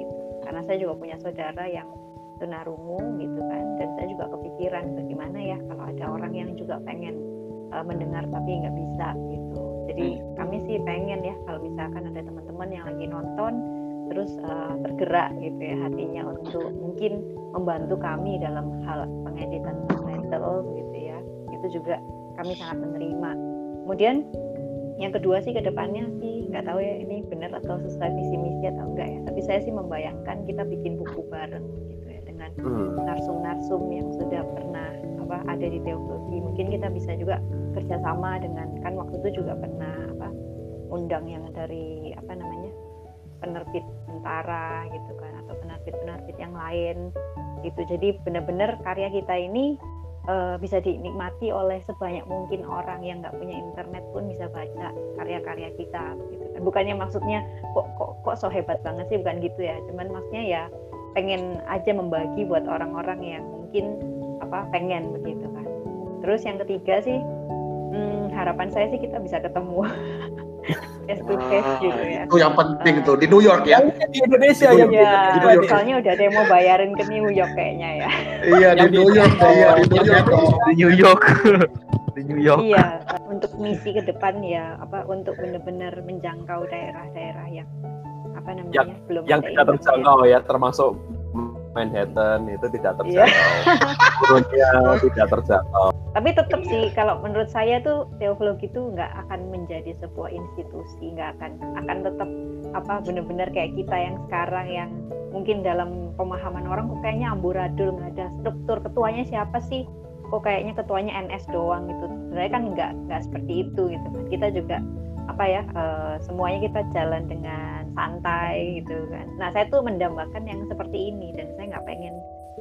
Karena saya juga punya saudara yang tunarungu gitu kan dan saya juga kepikiran bagaimana ya kalau ada orang yang juga pengen uh, mendengar tapi nggak bisa gitu jadi hmm. kami sih pengen ya kalau misalkan ada teman-teman yang lagi nonton terus uh, tergerak gitu ya hatinya untuk mungkin membantu kami dalam hal pengeditan title gitu ya. Itu juga kami sangat menerima. Kemudian yang kedua sih ke depannya sih nggak tahu ya ini benar atau sesuai visi misi atau enggak ya tapi saya sih membayangkan kita bikin buku bareng dengan hmm. narsum-narsum yang sudah pernah apa ada di teologi. Mungkin kita bisa juga kerjasama dengan kan waktu itu juga pernah apa undang yang dari apa namanya penerbit tentara gitu kan atau penerbit-penerbit yang lain gitu. Jadi benar-benar karya kita ini uh, bisa dinikmati oleh sebanyak mungkin orang yang nggak punya internet pun bisa baca karya-karya kita gitu kan. Bukannya maksudnya kok kok kok so hebat banget sih? Bukan gitu ya. Cuman maksudnya ya pengen aja membagi buat orang-orang yang mungkin apa pengen begitu kan. Terus yang ketiga sih hmm, harapan saya sih kita bisa ketemu. Face to face ah, gitu ya. itu yang penting uh, tuh di New York ya. Di Indonesia ya, ya di New York. soalnya udah ada yang mau bayarin ke New York kayaknya ya. Iya di New York iya di New York. Di New York. Di New York. Iya untuk misi ke depan ya apa untuk benar-benar menjangkau daerah-daerah yang apa namanya yang, belum yang tidak terjangkau ya termasuk Manhattan itu tidak terjangkau. Yeah. Turunnya tidak terjangkau. Tapi tetap sih kalau menurut saya tuh teologi itu nggak akan menjadi sebuah institusi, nggak akan akan tetap apa benar-benar kayak kita yang sekarang yang mungkin dalam pemahaman orang kok kayaknya amburadul nggak ada struktur ketuanya siapa sih kok kayaknya ketuanya NS doang gitu sebenarnya kan nggak nggak seperti itu gitu kan kita juga apa ya uh, semuanya kita jalan dengan santai gitu kan nah saya tuh mendambakan yang seperti ini dan saya nggak pengen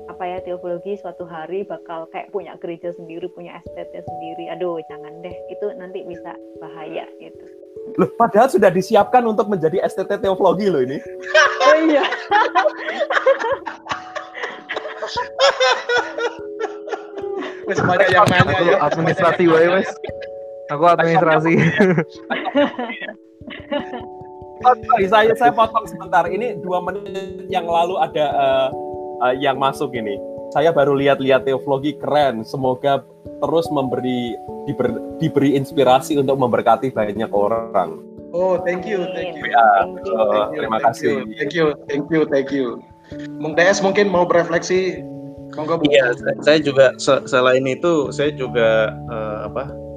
apa ya teologi suatu hari bakal kayak punya gereja sendiri punya STT sendiri aduh jangan deh itu nanti bisa bahaya gitu Loh, padahal sudah disiapkan untuk menjadi STT teologi loh ini. Oh iya. Wes banyak yang nanya ya. Administrasi wae wes. Aku administrasi. Sorry, saya saya potong sebentar. Ini dua menit yang lalu ada uh, uh, yang masuk ini. Saya baru lihat-lihat teologi keren. Semoga terus memberi diber, diberi inspirasi untuk memberkati banyak orang. Oh, thank you, thank you. Ya, thank you. Uh, terima thank kasih. You, thank you, thank you, thank you. Mung DS mungkin mau berefleksi Monggo Iya, saya juga selain itu saya juga uh, apa?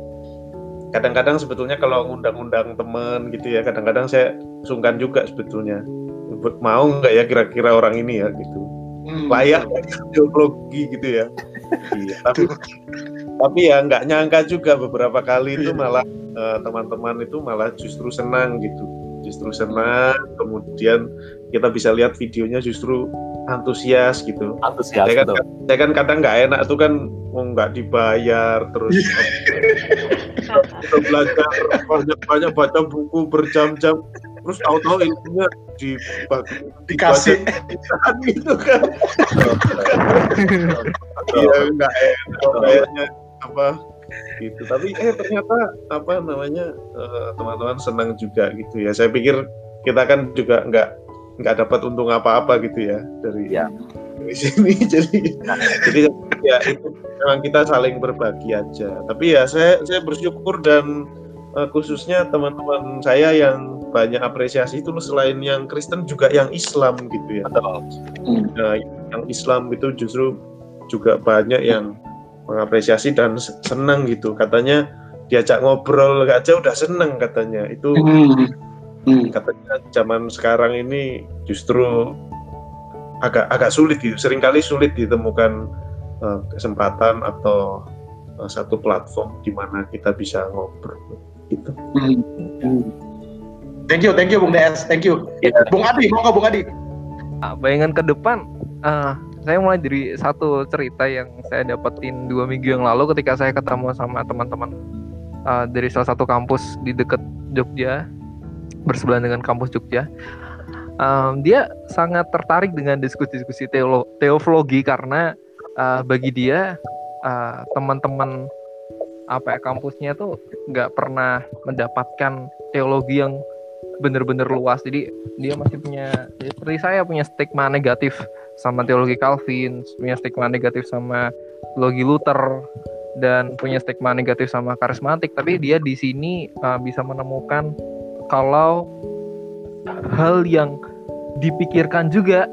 Kadang-kadang sebetulnya kalau ngundang-undang teman gitu ya, kadang-kadang saya sungkan juga sebetulnya. Mau nggak ya kira-kira orang ini ya gitu. Hmm. Layak geologi gitu ya. iya, tapi tapi ya nggak nyangka juga beberapa kali itu malah eh, teman-teman uh, itu malah justru senang gitu justru senang kemudian kita bisa lihat videonya justru antusias gitu. Antusias. Saya kan, saya kan kadang nggak enak tuh kan mau nggak dibayar terus kita belajar banyak-banyak baca buku berjam-jam. Terus tahu-tahu ilmunya di dikasih gitu kan. Iya nggak enak. Kayaknya apa? Gitu. Tapi eh ternyata apa namanya eh, teman-teman uh, senang juga gitu ya. Saya pikir kita kan juga nggak nggak dapat untung apa-apa gitu ya dari ya. Dari sini jadi jadi ya itu memang kita saling berbagi aja. Tapi ya saya saya bersyukur dan uh, khususnya teman-teman saya yang banyak apresiasi itu selain yang Kristen juga yang Islam gitu ya. Nah, yang Islam itu justru juga banyak yang mengapresiasi dan senang gitu. Katanya diajak ngobrol aja udah seneng katanya. Itu hmm. Hmm. katanya zaman sekarang ini justru agak agak sulit gitu sering kali sulit ditemukan uh, kesempatan atau uh, satu platform di mana kita bisa ngobrol gitu hmm. Hmm. thank you thank you bung DS thank you yeah. bung Adi mau bung Adi ah, bayangan ke depan uh, saya mulai dari satu cerita yang saya dapetin dua minggu yang lalu ketika saya ketemu sama teman-teman uh, dari salah satu kampus di dekat Jogja bersebelahan dengan kampus Jogja. Um, dia sangat tertarik dengan diskusi-diskusi teolo teologi karena uh, bagi dia uh, teman-teman apa ya kampusnya tuh nggak pernah mendapatkan teologi yang benar-benar luas. Jadi dia masih punya seperti saya punya stigma negatif sama teologi Calvin, punya stigma negatif sama teologi Luther dan punya stigma negatif sama karismatik. Tapi dia di sini uh, bisa menemukan kalau hal yang dipikirkan juga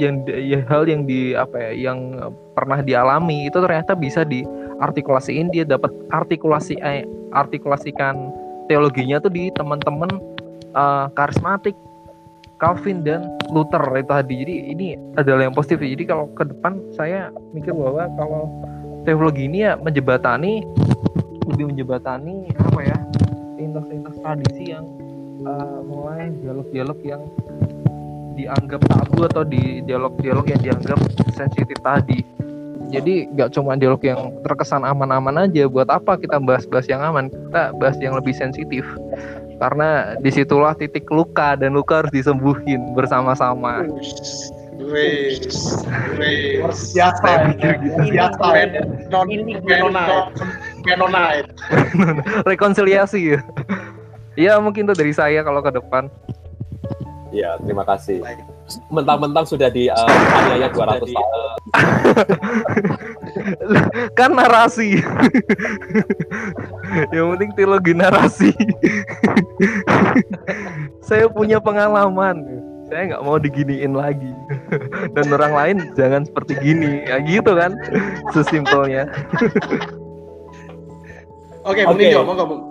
yang ya, hal yang di apa ya yang pernah dialami itu ternyata bisa diartikulasiin dia dapat artikulasi eh, artikulasikan teologinya tuh di teman-teman uh, karismatik Calvin dan Luther itu tadi. Jadi ini adalah yang positif. Jadi kalau ke depan saya mikir bahwa kalau teologi ini ya menjebatani lebih menjebatani apa ya lintas-lintas tradisi yang uh, mulai dialog-dialog yang dianggap tabu atau di dialog-dialog yang dianggap sensitif tadi. Jadi nggak cuma dialog yang terkesan aman-aman aja. Buat apa kita bahas-bahas yang aman? Kita bahas yang lebih sensitif. Karena di situlah titik luka dan luka harus disembuhin bersama-sama. Rekonsiliasi ya. Ya mungkin itu dari saya kalau ke depan. Ya, terima kasih. Mentang-mentang sudah di uh, aniaya 200 tahun. kan narasi. Yang penting teologi narasi. saya punya pengalaman. saya nggak mau diginiin lagi dan orang lain jangan seperti gini ya gitu kan sesimpelnya oke okay. monggo Bung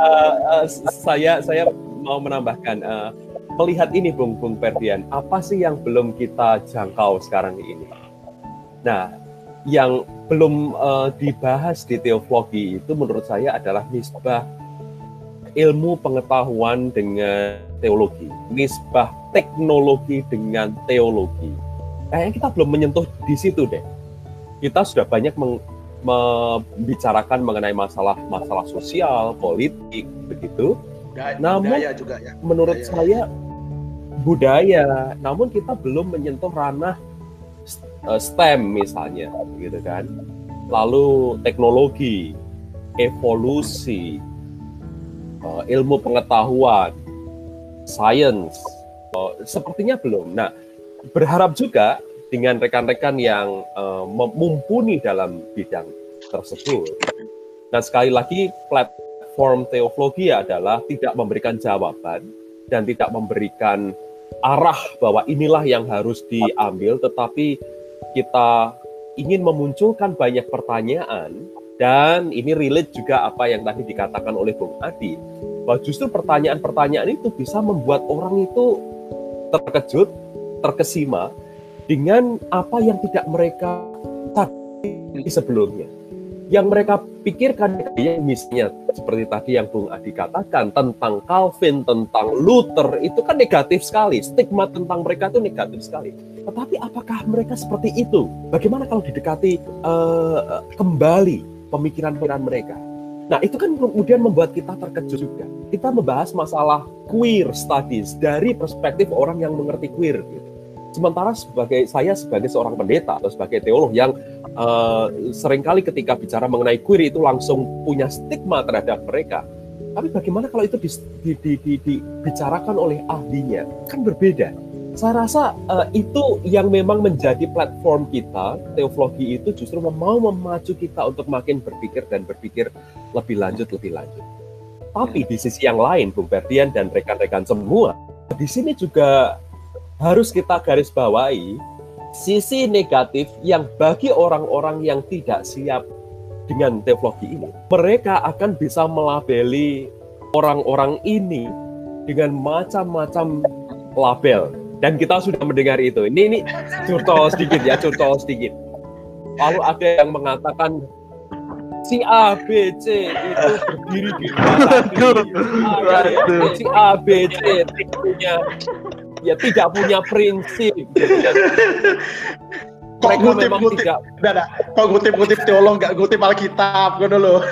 uh, uh, saya saya mau menambahkan uh, melihat ini Bung Bung Ferdian apa sih yang belum kita jangkau sekarang ini nah yang belum uh, dibahas di teologi itu menurut saya adalah nisbah ilmu pengetahuan dengan teologi, nisbah teknologi dengan teologi. Kayaknya kita belum menyentuh di situ deh. Kita sudah banyak meng, membicarakan mengenai masalah-masalah sosial, politik, begitu. Namun, juga ya. Menurut budaya. saya budaya, namun kita belum menyentuh ranah eh, STEM misalnya, gitu kan. Lalu teknologi, evolusi, eh, ilmu pengetahuan, science. Oh, sepertinya belum. Nah, berharap juga dengan rekan-rekan yang mumpuni dalam bidang tersebut. Nah, sekali lagi platform teologi adalah tidak memberikan jawaban dan tidak memberikan arah bahwa inilah yang harus diambil, tetapi kita ingin memunculkan banyak pertanyaan dan ini relate juga apa yang tadi dikatakan oleh Bung Adi bahwa justru pertanyaan-pertanyaan itu bisa membuat orang itu terkejut, terkesima dengan apa yang tidak mereka tadi sebelumnya. Yang mereka pikirkan, ya misalnya seperti tadi yang Bung Adi katakan tentang Calvin, tentang Luther, itu kan negatif sekali. Stigma tentang mereka itu negatif sekali. Tetapi apakah mereka seperti itu? Bagaimana kalau didekati uh, kembali pemikiran-pemikiran mereka? Nah, itu kan kemudian membuat kita terkejut juga. Kita membahas masalah queer studies dari perspektif orang yang mengerti queer. Gitu. Sementara sebagai saya sebagai seorang pendeta atau sebagai teolog yang uh, sering kali ketika bicara mengenai queer itu langsung punya stigma terhadap mereka. Tapi bagaimana kalau itu dibicarakan oleh ahlinya? Kan berbeda saya rasa uh, itu yang memang menjadi platform kita teologi itu justru mau memacu kita untuk makin berpikir dan berpikir lebih lanjut lebih lanjut. Tapi di sisi yang lain, Bung Ferdian dan rekan-rekan semua, di sini juga harus kita garis bawahi sisi negatif yang bagi orang-orang yang tidak siap dengan teologi ini, mereka akan bisa melabeli orang-orang ini dengan macam-macam label dan kita sudah mendengar itu. Ini ini curcol sedikit ya, curcol sedikit. Lalu ada yang mengatakan si A B C itu berdiri di si A B C punya ya tidak punya prinsip. Kok ngutip-ngutip, tidak, kok ngutip-ngutip teolog nggak ngutip Alkitab, kan dulu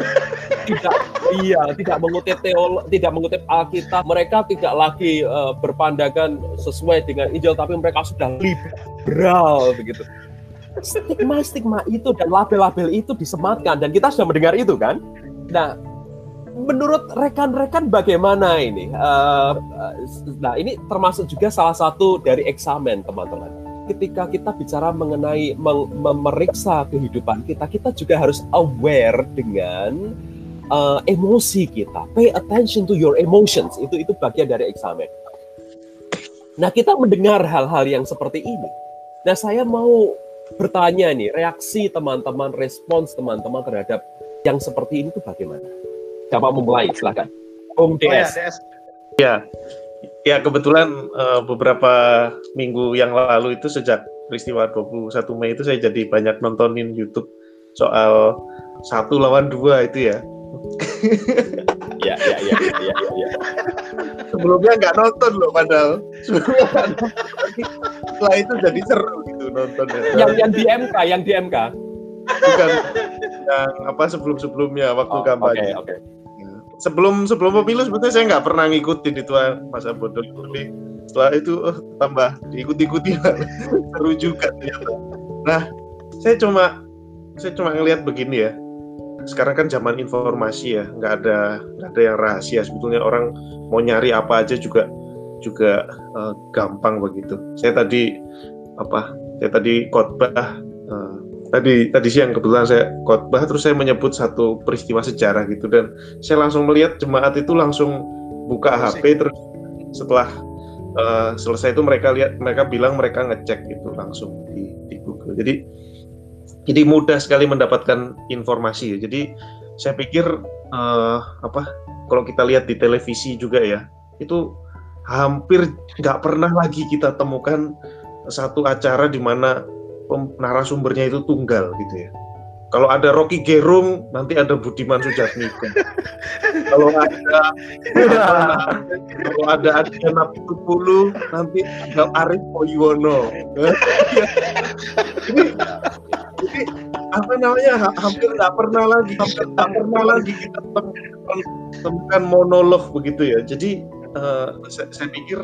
tidak iya tidak mengutip teolog tidak mengutip Alkitab. Mereka tidak lagi uh, berpandangan sesuai dengan Injil tapi mereka sudah liberal begitu. Stigma stigma itu dan label-label itu disematkan dan kita sudah mendengar itu kan? Nah menurut rekan-rekan bagaimana ini uh, nah ini termasuk juga salah satu dari eksamen teman-teman ketika kita bicara mengenai memeriksa kehidupan kita, kita juga harus aware dengan uh, emosi kita. Pay attention to your emotions. Itu itu bagian dari eksamen. Nah, kita mendengar hal-hal yang seperti ini. Nah, saya mau bertanya nih, reaksi teman-teman, respons teman-teman terhadap yang seperti ini itu bagaimana? Siapa mau mulai? Silakan. Om DS. Oh, ya, DS. Ya, ya kebetulan uh, beberapa minggu yang lalu itu sejak peristiwa 21 Mei itu saya jadi banyak nontonin YouTube soal satu lawan dua itu ya ya, ya, ya, ya, ya, ya. Sebelumnya nggak nonton loh padahal. Setelah itu jadi seru gitu nonton. Yang yang di MK, yang di MK. Bukan yang apa sebelum-sebelumnya waktu oh, kampanye. Oke, okay, okay. Sebelum sebelum pemilu sebetulnya saya nggak pernah ngikutin itu masa bodoh tapi setelah itu oh, tambah diikuti-ikuti seru juga ternyata. Nah, saya cuma saya cuma ngelihat begini ya. Sekarang kan zaman informasi ya nggak ada nggak ada yang rahasia. Sebetulnya orang mau nyari apa aja juga juga uh, gampang begitu. Saya tadi apa saya tadi khotbah uh, tadi tadi siang kebetulan saya khotbah terus saya menyebut satu peristiwa sejarah gitu dan saya langsung melihat jemaat itu langsung buka HP terus setelah uh, selesai itu mereka lihat mereka bilang mereka ngecek itu langsung di, di Google. Jadi jadi mudah sekali mendapatkan informasi jadi saya pikir uh, apa kalau kita lihat di televisi juga ya itu hampir nggak pernah lagi kita temukan satu acara di mana narasumbernya itu tunggal gitu ya kalau ada Rocky Gerung, nanti ada Budiman Sujatmiko. kalau ada kalau ada Adriana Pitupulu, nanti ada Arif Poyono. ini, ini apa namanya hampir nggak pernah lagi hampir nggak pernah lagi kita temukan monolog begitu ya. Jadi uh, saya, saya pikir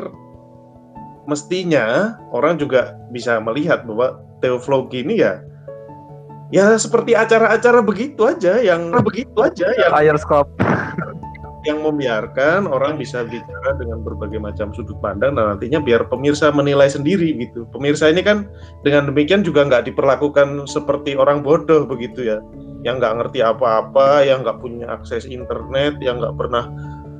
mestinya orang juga bisa melihat bahwa teoflogi ini ya ya seperti acara-acara begitu aja yang begitu aja yang fire scope yang membiarkan orang bisa bicara dengan berbagai macam sudut pandang dan nantinya biar pemirsa menilai sendiri gitu. Pemirsa ini kan dengan demikian juga nggak diperlakukan seperti orang bodoh begitu ya, yang nggak ngerti apa-apa, yang nggak punya akses internet, yang nggak pernah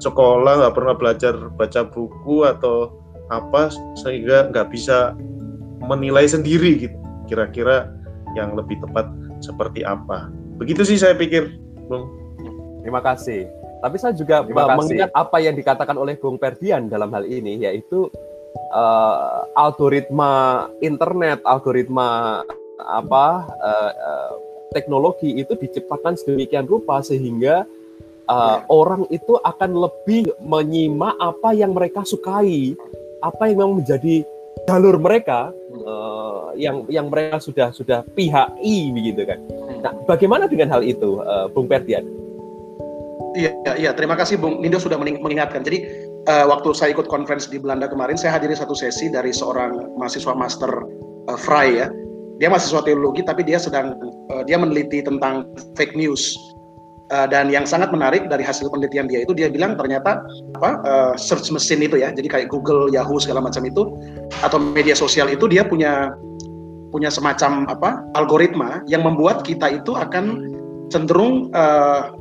sekolah, nggak pernah belajar baca buku atau apa sehingga nggak bisa menilai sendiri gitu. Kira-kira yang lebih tepat seperti apa. Begitu sih saya pikir, Bung. Terima kasih. Tapi saya juga mengingat apa yang dikatakan oleh Bung Perdian dalam hal ini, yaitu uh, algoritma internet, algoritma apa uh, uh, teknologi itu diciptakan sedemikian rupa sehingga uh, orang itu akan lebih menyimak apa yang mereka sukai, apa yang memang menjadi jalur mereka uh, yang yang mereka sudah sudah pihak I begitu kan. Nah, bagaimana dengan hal itu, uh, Bung Perdian? Iya, iya. Terima kasih Bung Nindo sudah mengingatkan. Jadi uh, waktu saya ikut conference di Belanda kemarin, saya hadiri satu sesi dari seorang mahasiswa master uh, Fry ya. Dia mahasiswa teologi, tapi dia sedang uh, dia meneliti tentang fake news. Uh, dan yang sangat menarik dari hasil penelitian dia itu dia bilang ternyata apa uh, search mesin itu ya jadi kayak Google, Yahoo segala macam itu atau media sosial itu dia punya punya semacam apa algoritma yang membuat kita itu akan cenderung uh,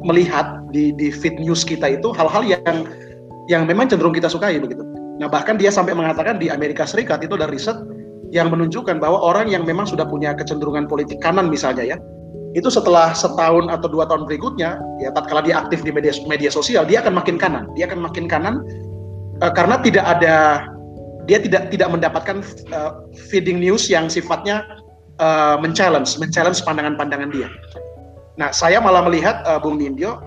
melihat di di feed news kita itu hal-hal yang yang memang cenderung kita sukai begitu. Nah bahkan dia sampai mengatakan di Amerika Serikat itu ada riset yang menunjukkan bahwa orang yang memang sudah punya kecenderungan politik kanan misalnya ya itu setelah setahun atau dua tahun berikutnya ya tatkala dia aktif di media media sosial dia akan makin kanan. Dia akan makin kanan uh, karena tidak ada dia tidak tidak mendapatkan uh, feeding news yang sifatnya uh, men-challenge men-challenge pandangan-pandangan dia. Nah saya malah melihat uh, Bung Nindyo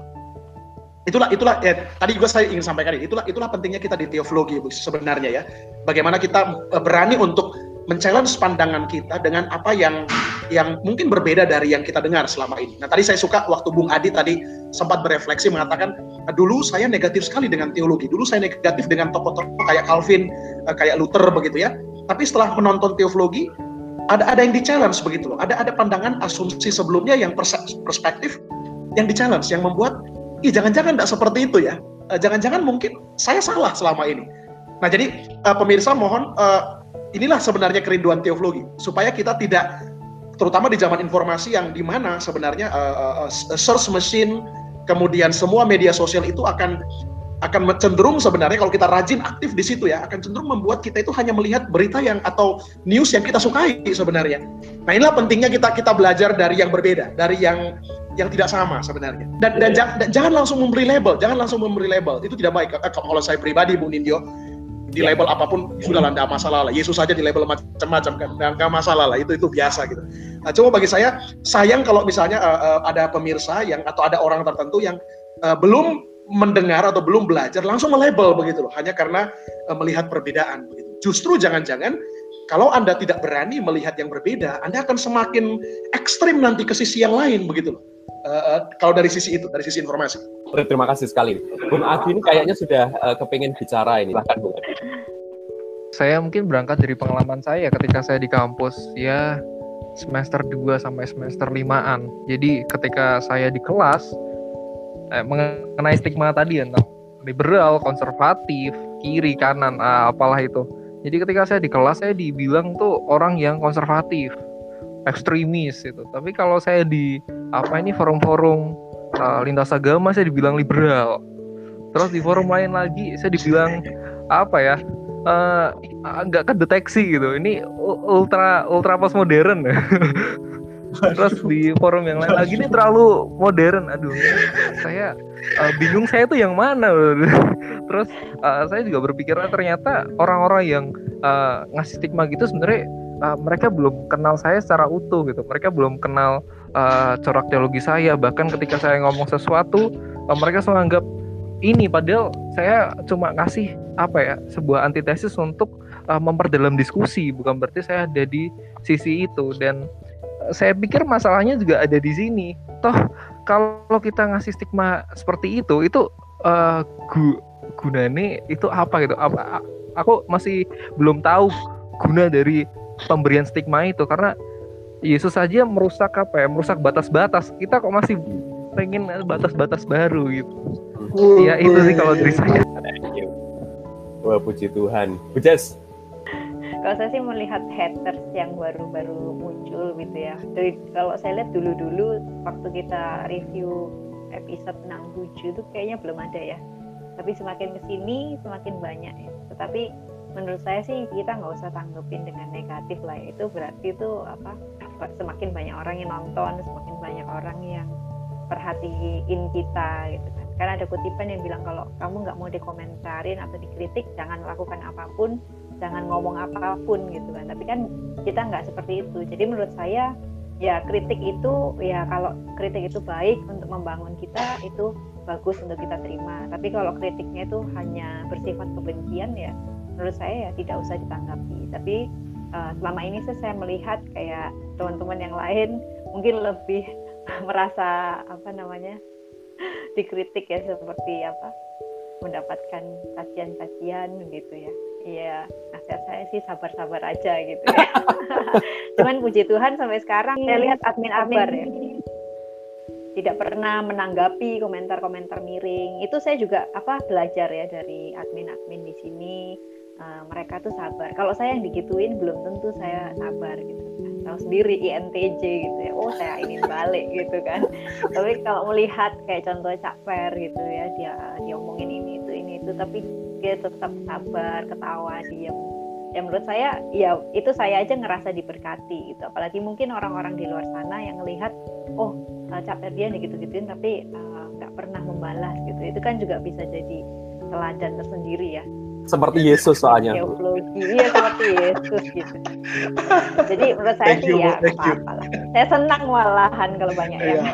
itulah itulah ya, tadi juga saya ingin sampaikan itulah itulah pentingnya kita di teologi sebenarnya ya. Bagaimana kita berani untuk men-challenge pandangan kita dengan apa yang yang mungkin berbeda dari yang kita dengar selama ini. Nah, tadi saya suka waktu Bung Adi tadi sempat berefleksi mengatakan, dulu saya negatif sekali dengan teologi, dulu saya negatif dengan tokoh-tokoh kayak Calvin, eh, kayak Luther begitu ya. Tapi setelah menonton teologi, ada ada yang di-challenge begitu loh. Ada ada pandangan asumsi sebelumnya yang perspektif yang di-challenge yang membuat ih jangan-jangan tidak seperti itu ya. Eh, jangan-jangan mungkin saya salah selama ini. Nah, jadi uh, pemirsa mohon inilah sebenarnya kerinduan teologi supaya kita tidak terutama di zaman informasi yang di mana sebenarnya uh, uh, search machine kemudian semua media sosial itu akan akan cenderung sebenarnya kalau kita rajin aktif di situ ya akan cenderung membuat kita itu hanya melihat berita yang atau news yang kita sukai sebenarnya. Nah inilah pentingnya kita kita belajar dari yang berbeda, dari yang yang tidak sama sebenarnya. Dan dan, yeah. jangan, jangan langsung memberi label, jangan langsung memberi label itu tidak baik. Kalau saya pribadi Bu Nindyo, di ya. label apa pun sudah lah tidak masalah lah. Yesus saja di label macam-macam kan nggak masalah lah. Itu itu biasa gitu. Nah cuma bagi saya sayang kalau misalnya uh, uh, ada pemirsa yang atau ada orang tertentu yang uh, belum mendengar atau belum belajar langsung melabel begitu loh. Hanya karena uh, melihat perbedaan begitu. Justru jangan-jangan kalau anda tidak berani melihat yang berbeda anda akan semakin ekstrim nanti ke sisi yang lain begitu loh uh, kalau dari sisi itu dari sisi informasi Terima kasih sekali. Bung Adi ini kayaknya sudah uh, kepingin bicara ini. Bahkan Bung Saya mungkin berangkat dari pengalaman saya ketika saya di kampus ya semester 2 sampai semester 5-an. Jadi ketika saya di kelas eh, mengenai stigma tadi ya tentang liberal, konservatif, kiri, kanan, ah, apalah itu. Jadi ketika saya di kelas saya dibilang tuh orang yang konservatif, ekstremis itu. Tapi kalau saya di apa ini forum-forum uh, lintas agama saya dibilang liberal terus di forum lain lagi saya dibilang apa ya uh, nggak kedeteksi gitu. Ini ultra ultra postmodern. Terus di forum yang lain lagi ini terlalu modern. Aduh, saya uh, bingung saya itu yang mana. Terus uh, saya juga berpikir ternyata orang-orang yang uh, ngasih stigma gitu sebenarnya uh, mereka belum kenal saya secara utuh gitu. Mereka belum kenal uh, corak teologi saya. Bahkan ketika saya ngomong sesuatu, uh, mereka selalu anggap ini padahal saya cuma ngasih apa ya sebuah antitesis untuk uh, memperdalam diskusi bukan berarti saya ada di sisi itu dan saya pikir masalahnya juga ada di sini toh kalau kita ngasih stigma seperti itu itu uh, gu gunanya itu apa gitu apa aku masih belum tahu guna dari pemberian stigma itu karena Yesus saja merusak apa ya merusak batas-batas kita kok masih pengen batas-batas baru gitu Iya itu sih kalau dari saya. Wah puji Tuhan. Pujas. Kalau saya sih melihat haters yang baru-baru muncul gitu ya. Dari kalau saya lihat dulu-dulu waktu kita review episode 67 itu kayaknya belum ada ya. Tapi semakin ke sini semakin banyak ya. Tetapi menurut saya sih kita nggak usah tanggepin dengan negatif lah ya. Itu berarti itu apa semakin banyak orang yang nonton, semakin banyak orang yang perhatiin kita gitu kan. Karena ada kutipan yang bilang kalau kamu nggak mau dikomentarin atau dikritik jangan lakukan apa pun jangan ngomong apa pun gitu kan. Tapi kan kita nggak seperti itu. Jadi menurut saya ya kritik itu ya kalau kritik itu baik untuk membangun kita itu bagus untuk kita terima. Tapi kalau kritiknya itu hanya bersifat kebencian ya menurut saya ya tidak usah ditanggapi. Tapi uh, selama ini sih saya melihat kayak teman-teman yang lain mungkin lebih merasa apa namanya dikritik ya seperti apa mendapatkan cacian-cacian gitu ya. Iya nasihat saya sih sabar-sabar aja gitu ya. Cuman puji Tuhan sampai sekarang saya lihat admin-admin ya. Tidak pernah menanggapi komentar-komentar miring. Itu saya juga apa belajar ya dari admin-admin di sini uh, mereka tuh sabar. Kalau saya yang digituin belum tentu saya sabar gitu. Tahu sendiri INTJ gitu ya. Oh saya ingin balik gitu kan. Tapi kalau melihat kayak contoh Cak Fer gitu ya dia dia omongin ini itu ini itu tapi dia tetap sabar ketawa diam ya menurut saya ya itu saya aja ngerasa diberkati gitu. Apalagi mungkin orang-orang di luar sana yang melihat oh Cak Fer dia gitu gituin tapi eh, nggak uh, pernah membalas gitu. Itu kan juga bisa jadi teladan tersendiri ya seperti Yesus soalnya. Iya seperti Yesus gitu. Jadi menurut saya sih ya apa-apa lah. Saya senang malahan kalau banyak yang. Iya.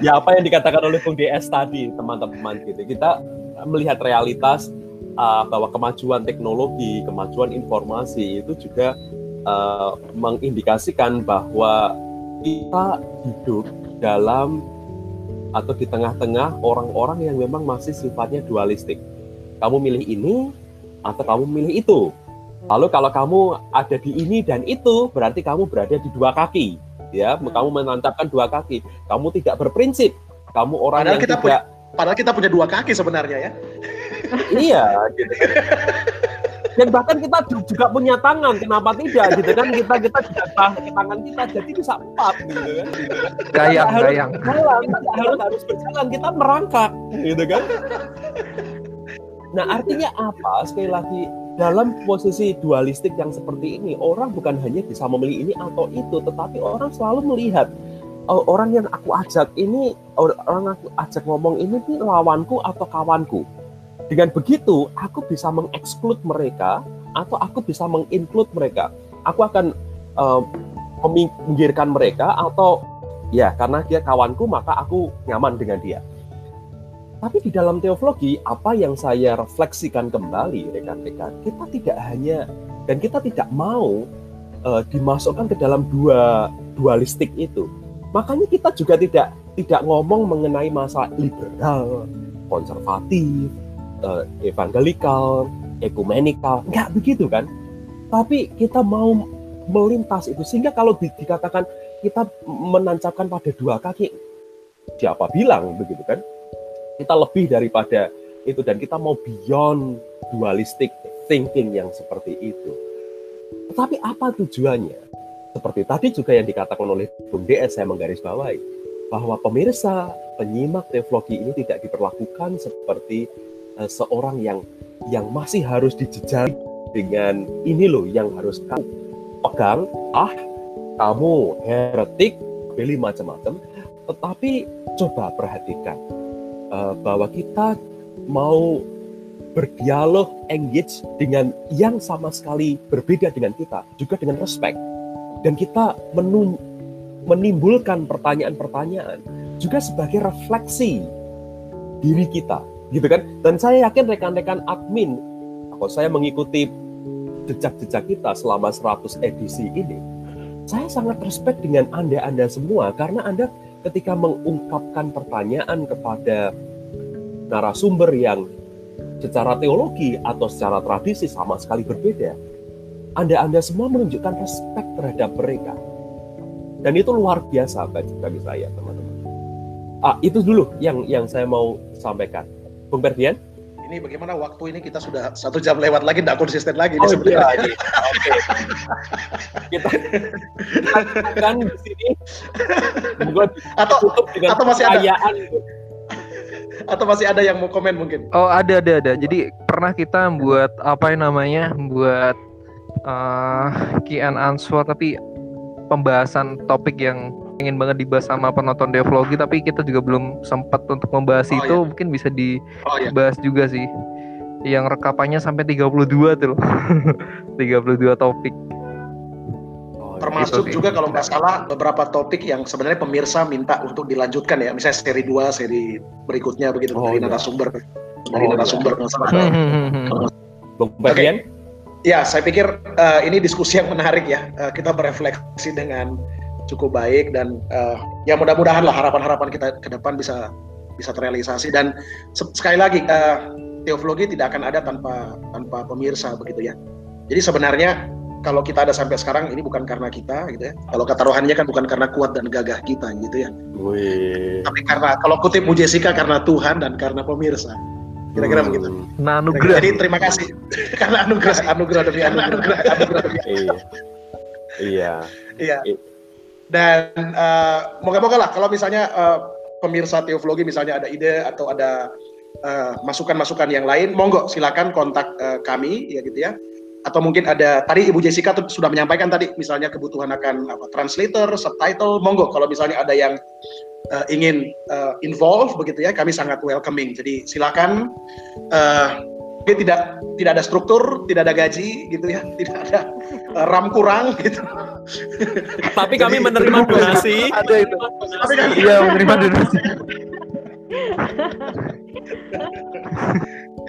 ya apa yang dikatakan oleh Bung DS tadi teman-teman gitu. Kita melihat realitas uh, bahwa kemajuan teknologi, kemajuan informasi itu juga uh, mengindikasikan bahwa kita hidup dalam atau di tengah-tengah orang-orang yang memang masih sifatnya dualistik kamu milih ini atau kamu milih itu. Lalu kalau kamu ada di ini dan itu, berarti kamu berada di dua kaki. Ya, hmm. kamu menantapkan dua kaki. Kamu tidak berprinsip. Kamu orang padahal yang kita tidak. Punya, padahal kita punya dua kaki sebenarnya ya. iya, gitu. Dan bahkan kita juga punya tangan, kenapa tidak gitu kan? Kita kita juga tangan kita jadi bisa empat gitu kan. Gayang, gayang. Jalan, harus harus berjalan, kita merangkak gitu kan. Nah, artinya apa? Sekali lagi, dalam posisi dualistik yang seperti ini, orang bukan hanya bisa memilih ini atau itu, tetapi orang selalu melihat oh, orang yang aku ajak ini, orang aku ajak ngomong ini nih lawanku atau kawanku. Dengan begitu, aku bisa mengeksklud mereka atau aku bisa menginclude mereka. Aku akan uh, meminggirkan mereka atau ya karena dia kawanku maka aku nyaman dengan dia. Tapi di dalam teologi, apa yang saya refleksikan kembali, rekan-rekan, kita tidak hanya dan kita tidak mau uh, dimasukkan ke dalam dua dualistik itu. Makanya kita juga tidak tidak ngomong mengenai masalah liberal, konservatif, uh, evangelikal, ekumenikal, nggak begitu kan? Tapi kita mau melintas itu sehingga kalau dikatakan kita menancapkan pada dua kaki, siapa bilang begitu kan? Kita lebih daripada itu dan kita mau beyond dualistic thinking yang seperti itu. Tetapi apa tujuannya? Seperti tadi juga yang dikatakan oleh Bung DS saya menggarisbawahi bahwa pemirsa penyimak teologi ini tidak diperlakukan seperti uh, seorang yang yang masih harus dijejali dengan ini loh yang harus kamu pegang. Ah, kamu heretik, pilih macam-macam. Tetapi coba perhatikan uh, bahwa kita mau berdialog, engage dengan yang sama sekali berbeda dengan kita, juga dengan respect. Dan kita menun menimbulkan pertanyaan-pertanyaan juga sebagai refleksi diri kita, gitu kan? Dan saya yakin rekan-rekan admin, kalau saya mengikuti jejak-jejak kita selama 100 edisi ini, saya sangat respect dengan Anda-Anda semua karena Anda ketika mengungkapkan pertanyaan kepada narasumber yang secara teologi atau secara tradisi sama sekali berbeda, Anda-Anda semua menunjukkan respect terhadap mereka. Dan itu luar biasa bagi, bagi saya, teman-teman. Ah, itu dulu yang yang saya mau sampaikan. Bung Ferdian? Ini bagaimana waktu ini kita sudah satu jam lewat lagi, tidak konsisten lagi. Oh, iya, iya. Oke. kita kan di sini atau atau masih ada atau masih ada yang mau komen mungkin? Oh ada ada ada. Jadi pernah kita buat apa yang namanya buat uh, key and answer tapi pembahasan topik yang ingin banget dibahas sama penonton devlogi tapi kita juga belum sempat untuk membahas oh, itu. iya. mungkin bisa dibahas oh, iya. juga sih. Yang rekapannya sampai 32 tuh. loh 32 topik. Termasuk gitu, juga kalau nggak salah beberapa topik yang sebenarnya pemirsa minta untuk dilanjutkan ya. Misalnya seri 2 seri berikutnya begitu. Oh, dari iya. narasumber. Dari oh, narasumber iya. masalah hmm, hmm, hmm, bagian ya saya pikir uh, ini diskusi yang menarik ya. Uh, kita berefleksi dengan cukup baik dan uh, ya mudah-mudahan lah harapan-harapan kita ke depan bisa bisa terrealisasi dan sekali lagi uh, teologi tidak akan ada tanpa tanpa pemirsa begitu ya. Jadi sebenarnya kalau kita ada sampai sekarang ini bukan karena kita gitu ya. Kalau kata rohaninya kan bukan karena kuat dan gagah kita gitu ya. Wih. Tapi karena kalau kutip Bu Jessica karena Tuhan dan karena pemirsa. Kira-kira hmm. begitu. Nah, anugerah. Jadi terima kasih karena anugerah anugerah demi anugerah. anugerah demi iya. Iya. Iya. Dan uh, moga-moga lah kalau misalnya uh, pemirsa teologi misalnya ada ide atau ada masukan-masukan uh, yang lain, monggo silakan kontak uh, kami ya gitu ya atau mungkin ada tadi Ibu Jessica sudah menyampaikan tadi misalnya kebutuhan akan apa translator, subtitle, monggo kalau misalnya ada yang uh, ingin uh, involve begitu ya, kami sangat welcoming. Jadi silakan uh, tidak tidak ada struktur, tidak ada gaji gitu ya, tidak ada ram kurang gitu. Tapi kami menerima donasi. Ada itu. Tapi kami iya menerima donasi.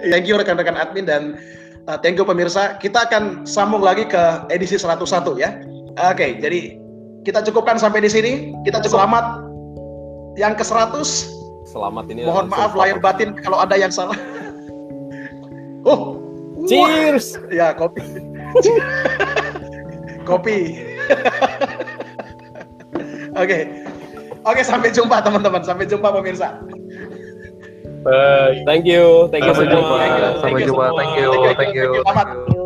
Thank you rekan-rekan admin dan Uh, thank you pemirsa. Kita akan sambung lagi ke edisi 101 ya. Oke, okay, jadi kita cukupkan sampai di sini. Kita cukup selamat yang ke 100. Selamat ini. Mohon maaf lahir batin kalau ada yang salah. oh. Cheers. Wah. Ya, kopi. kopi. Oke. Oke, okay, sampai jumpa teman-teman. Sampai jumpa pemirsa. Bye. Thank you. Thank you Sampai jumpa. Sampai jumpa. Thank you. Thank you. Thank you.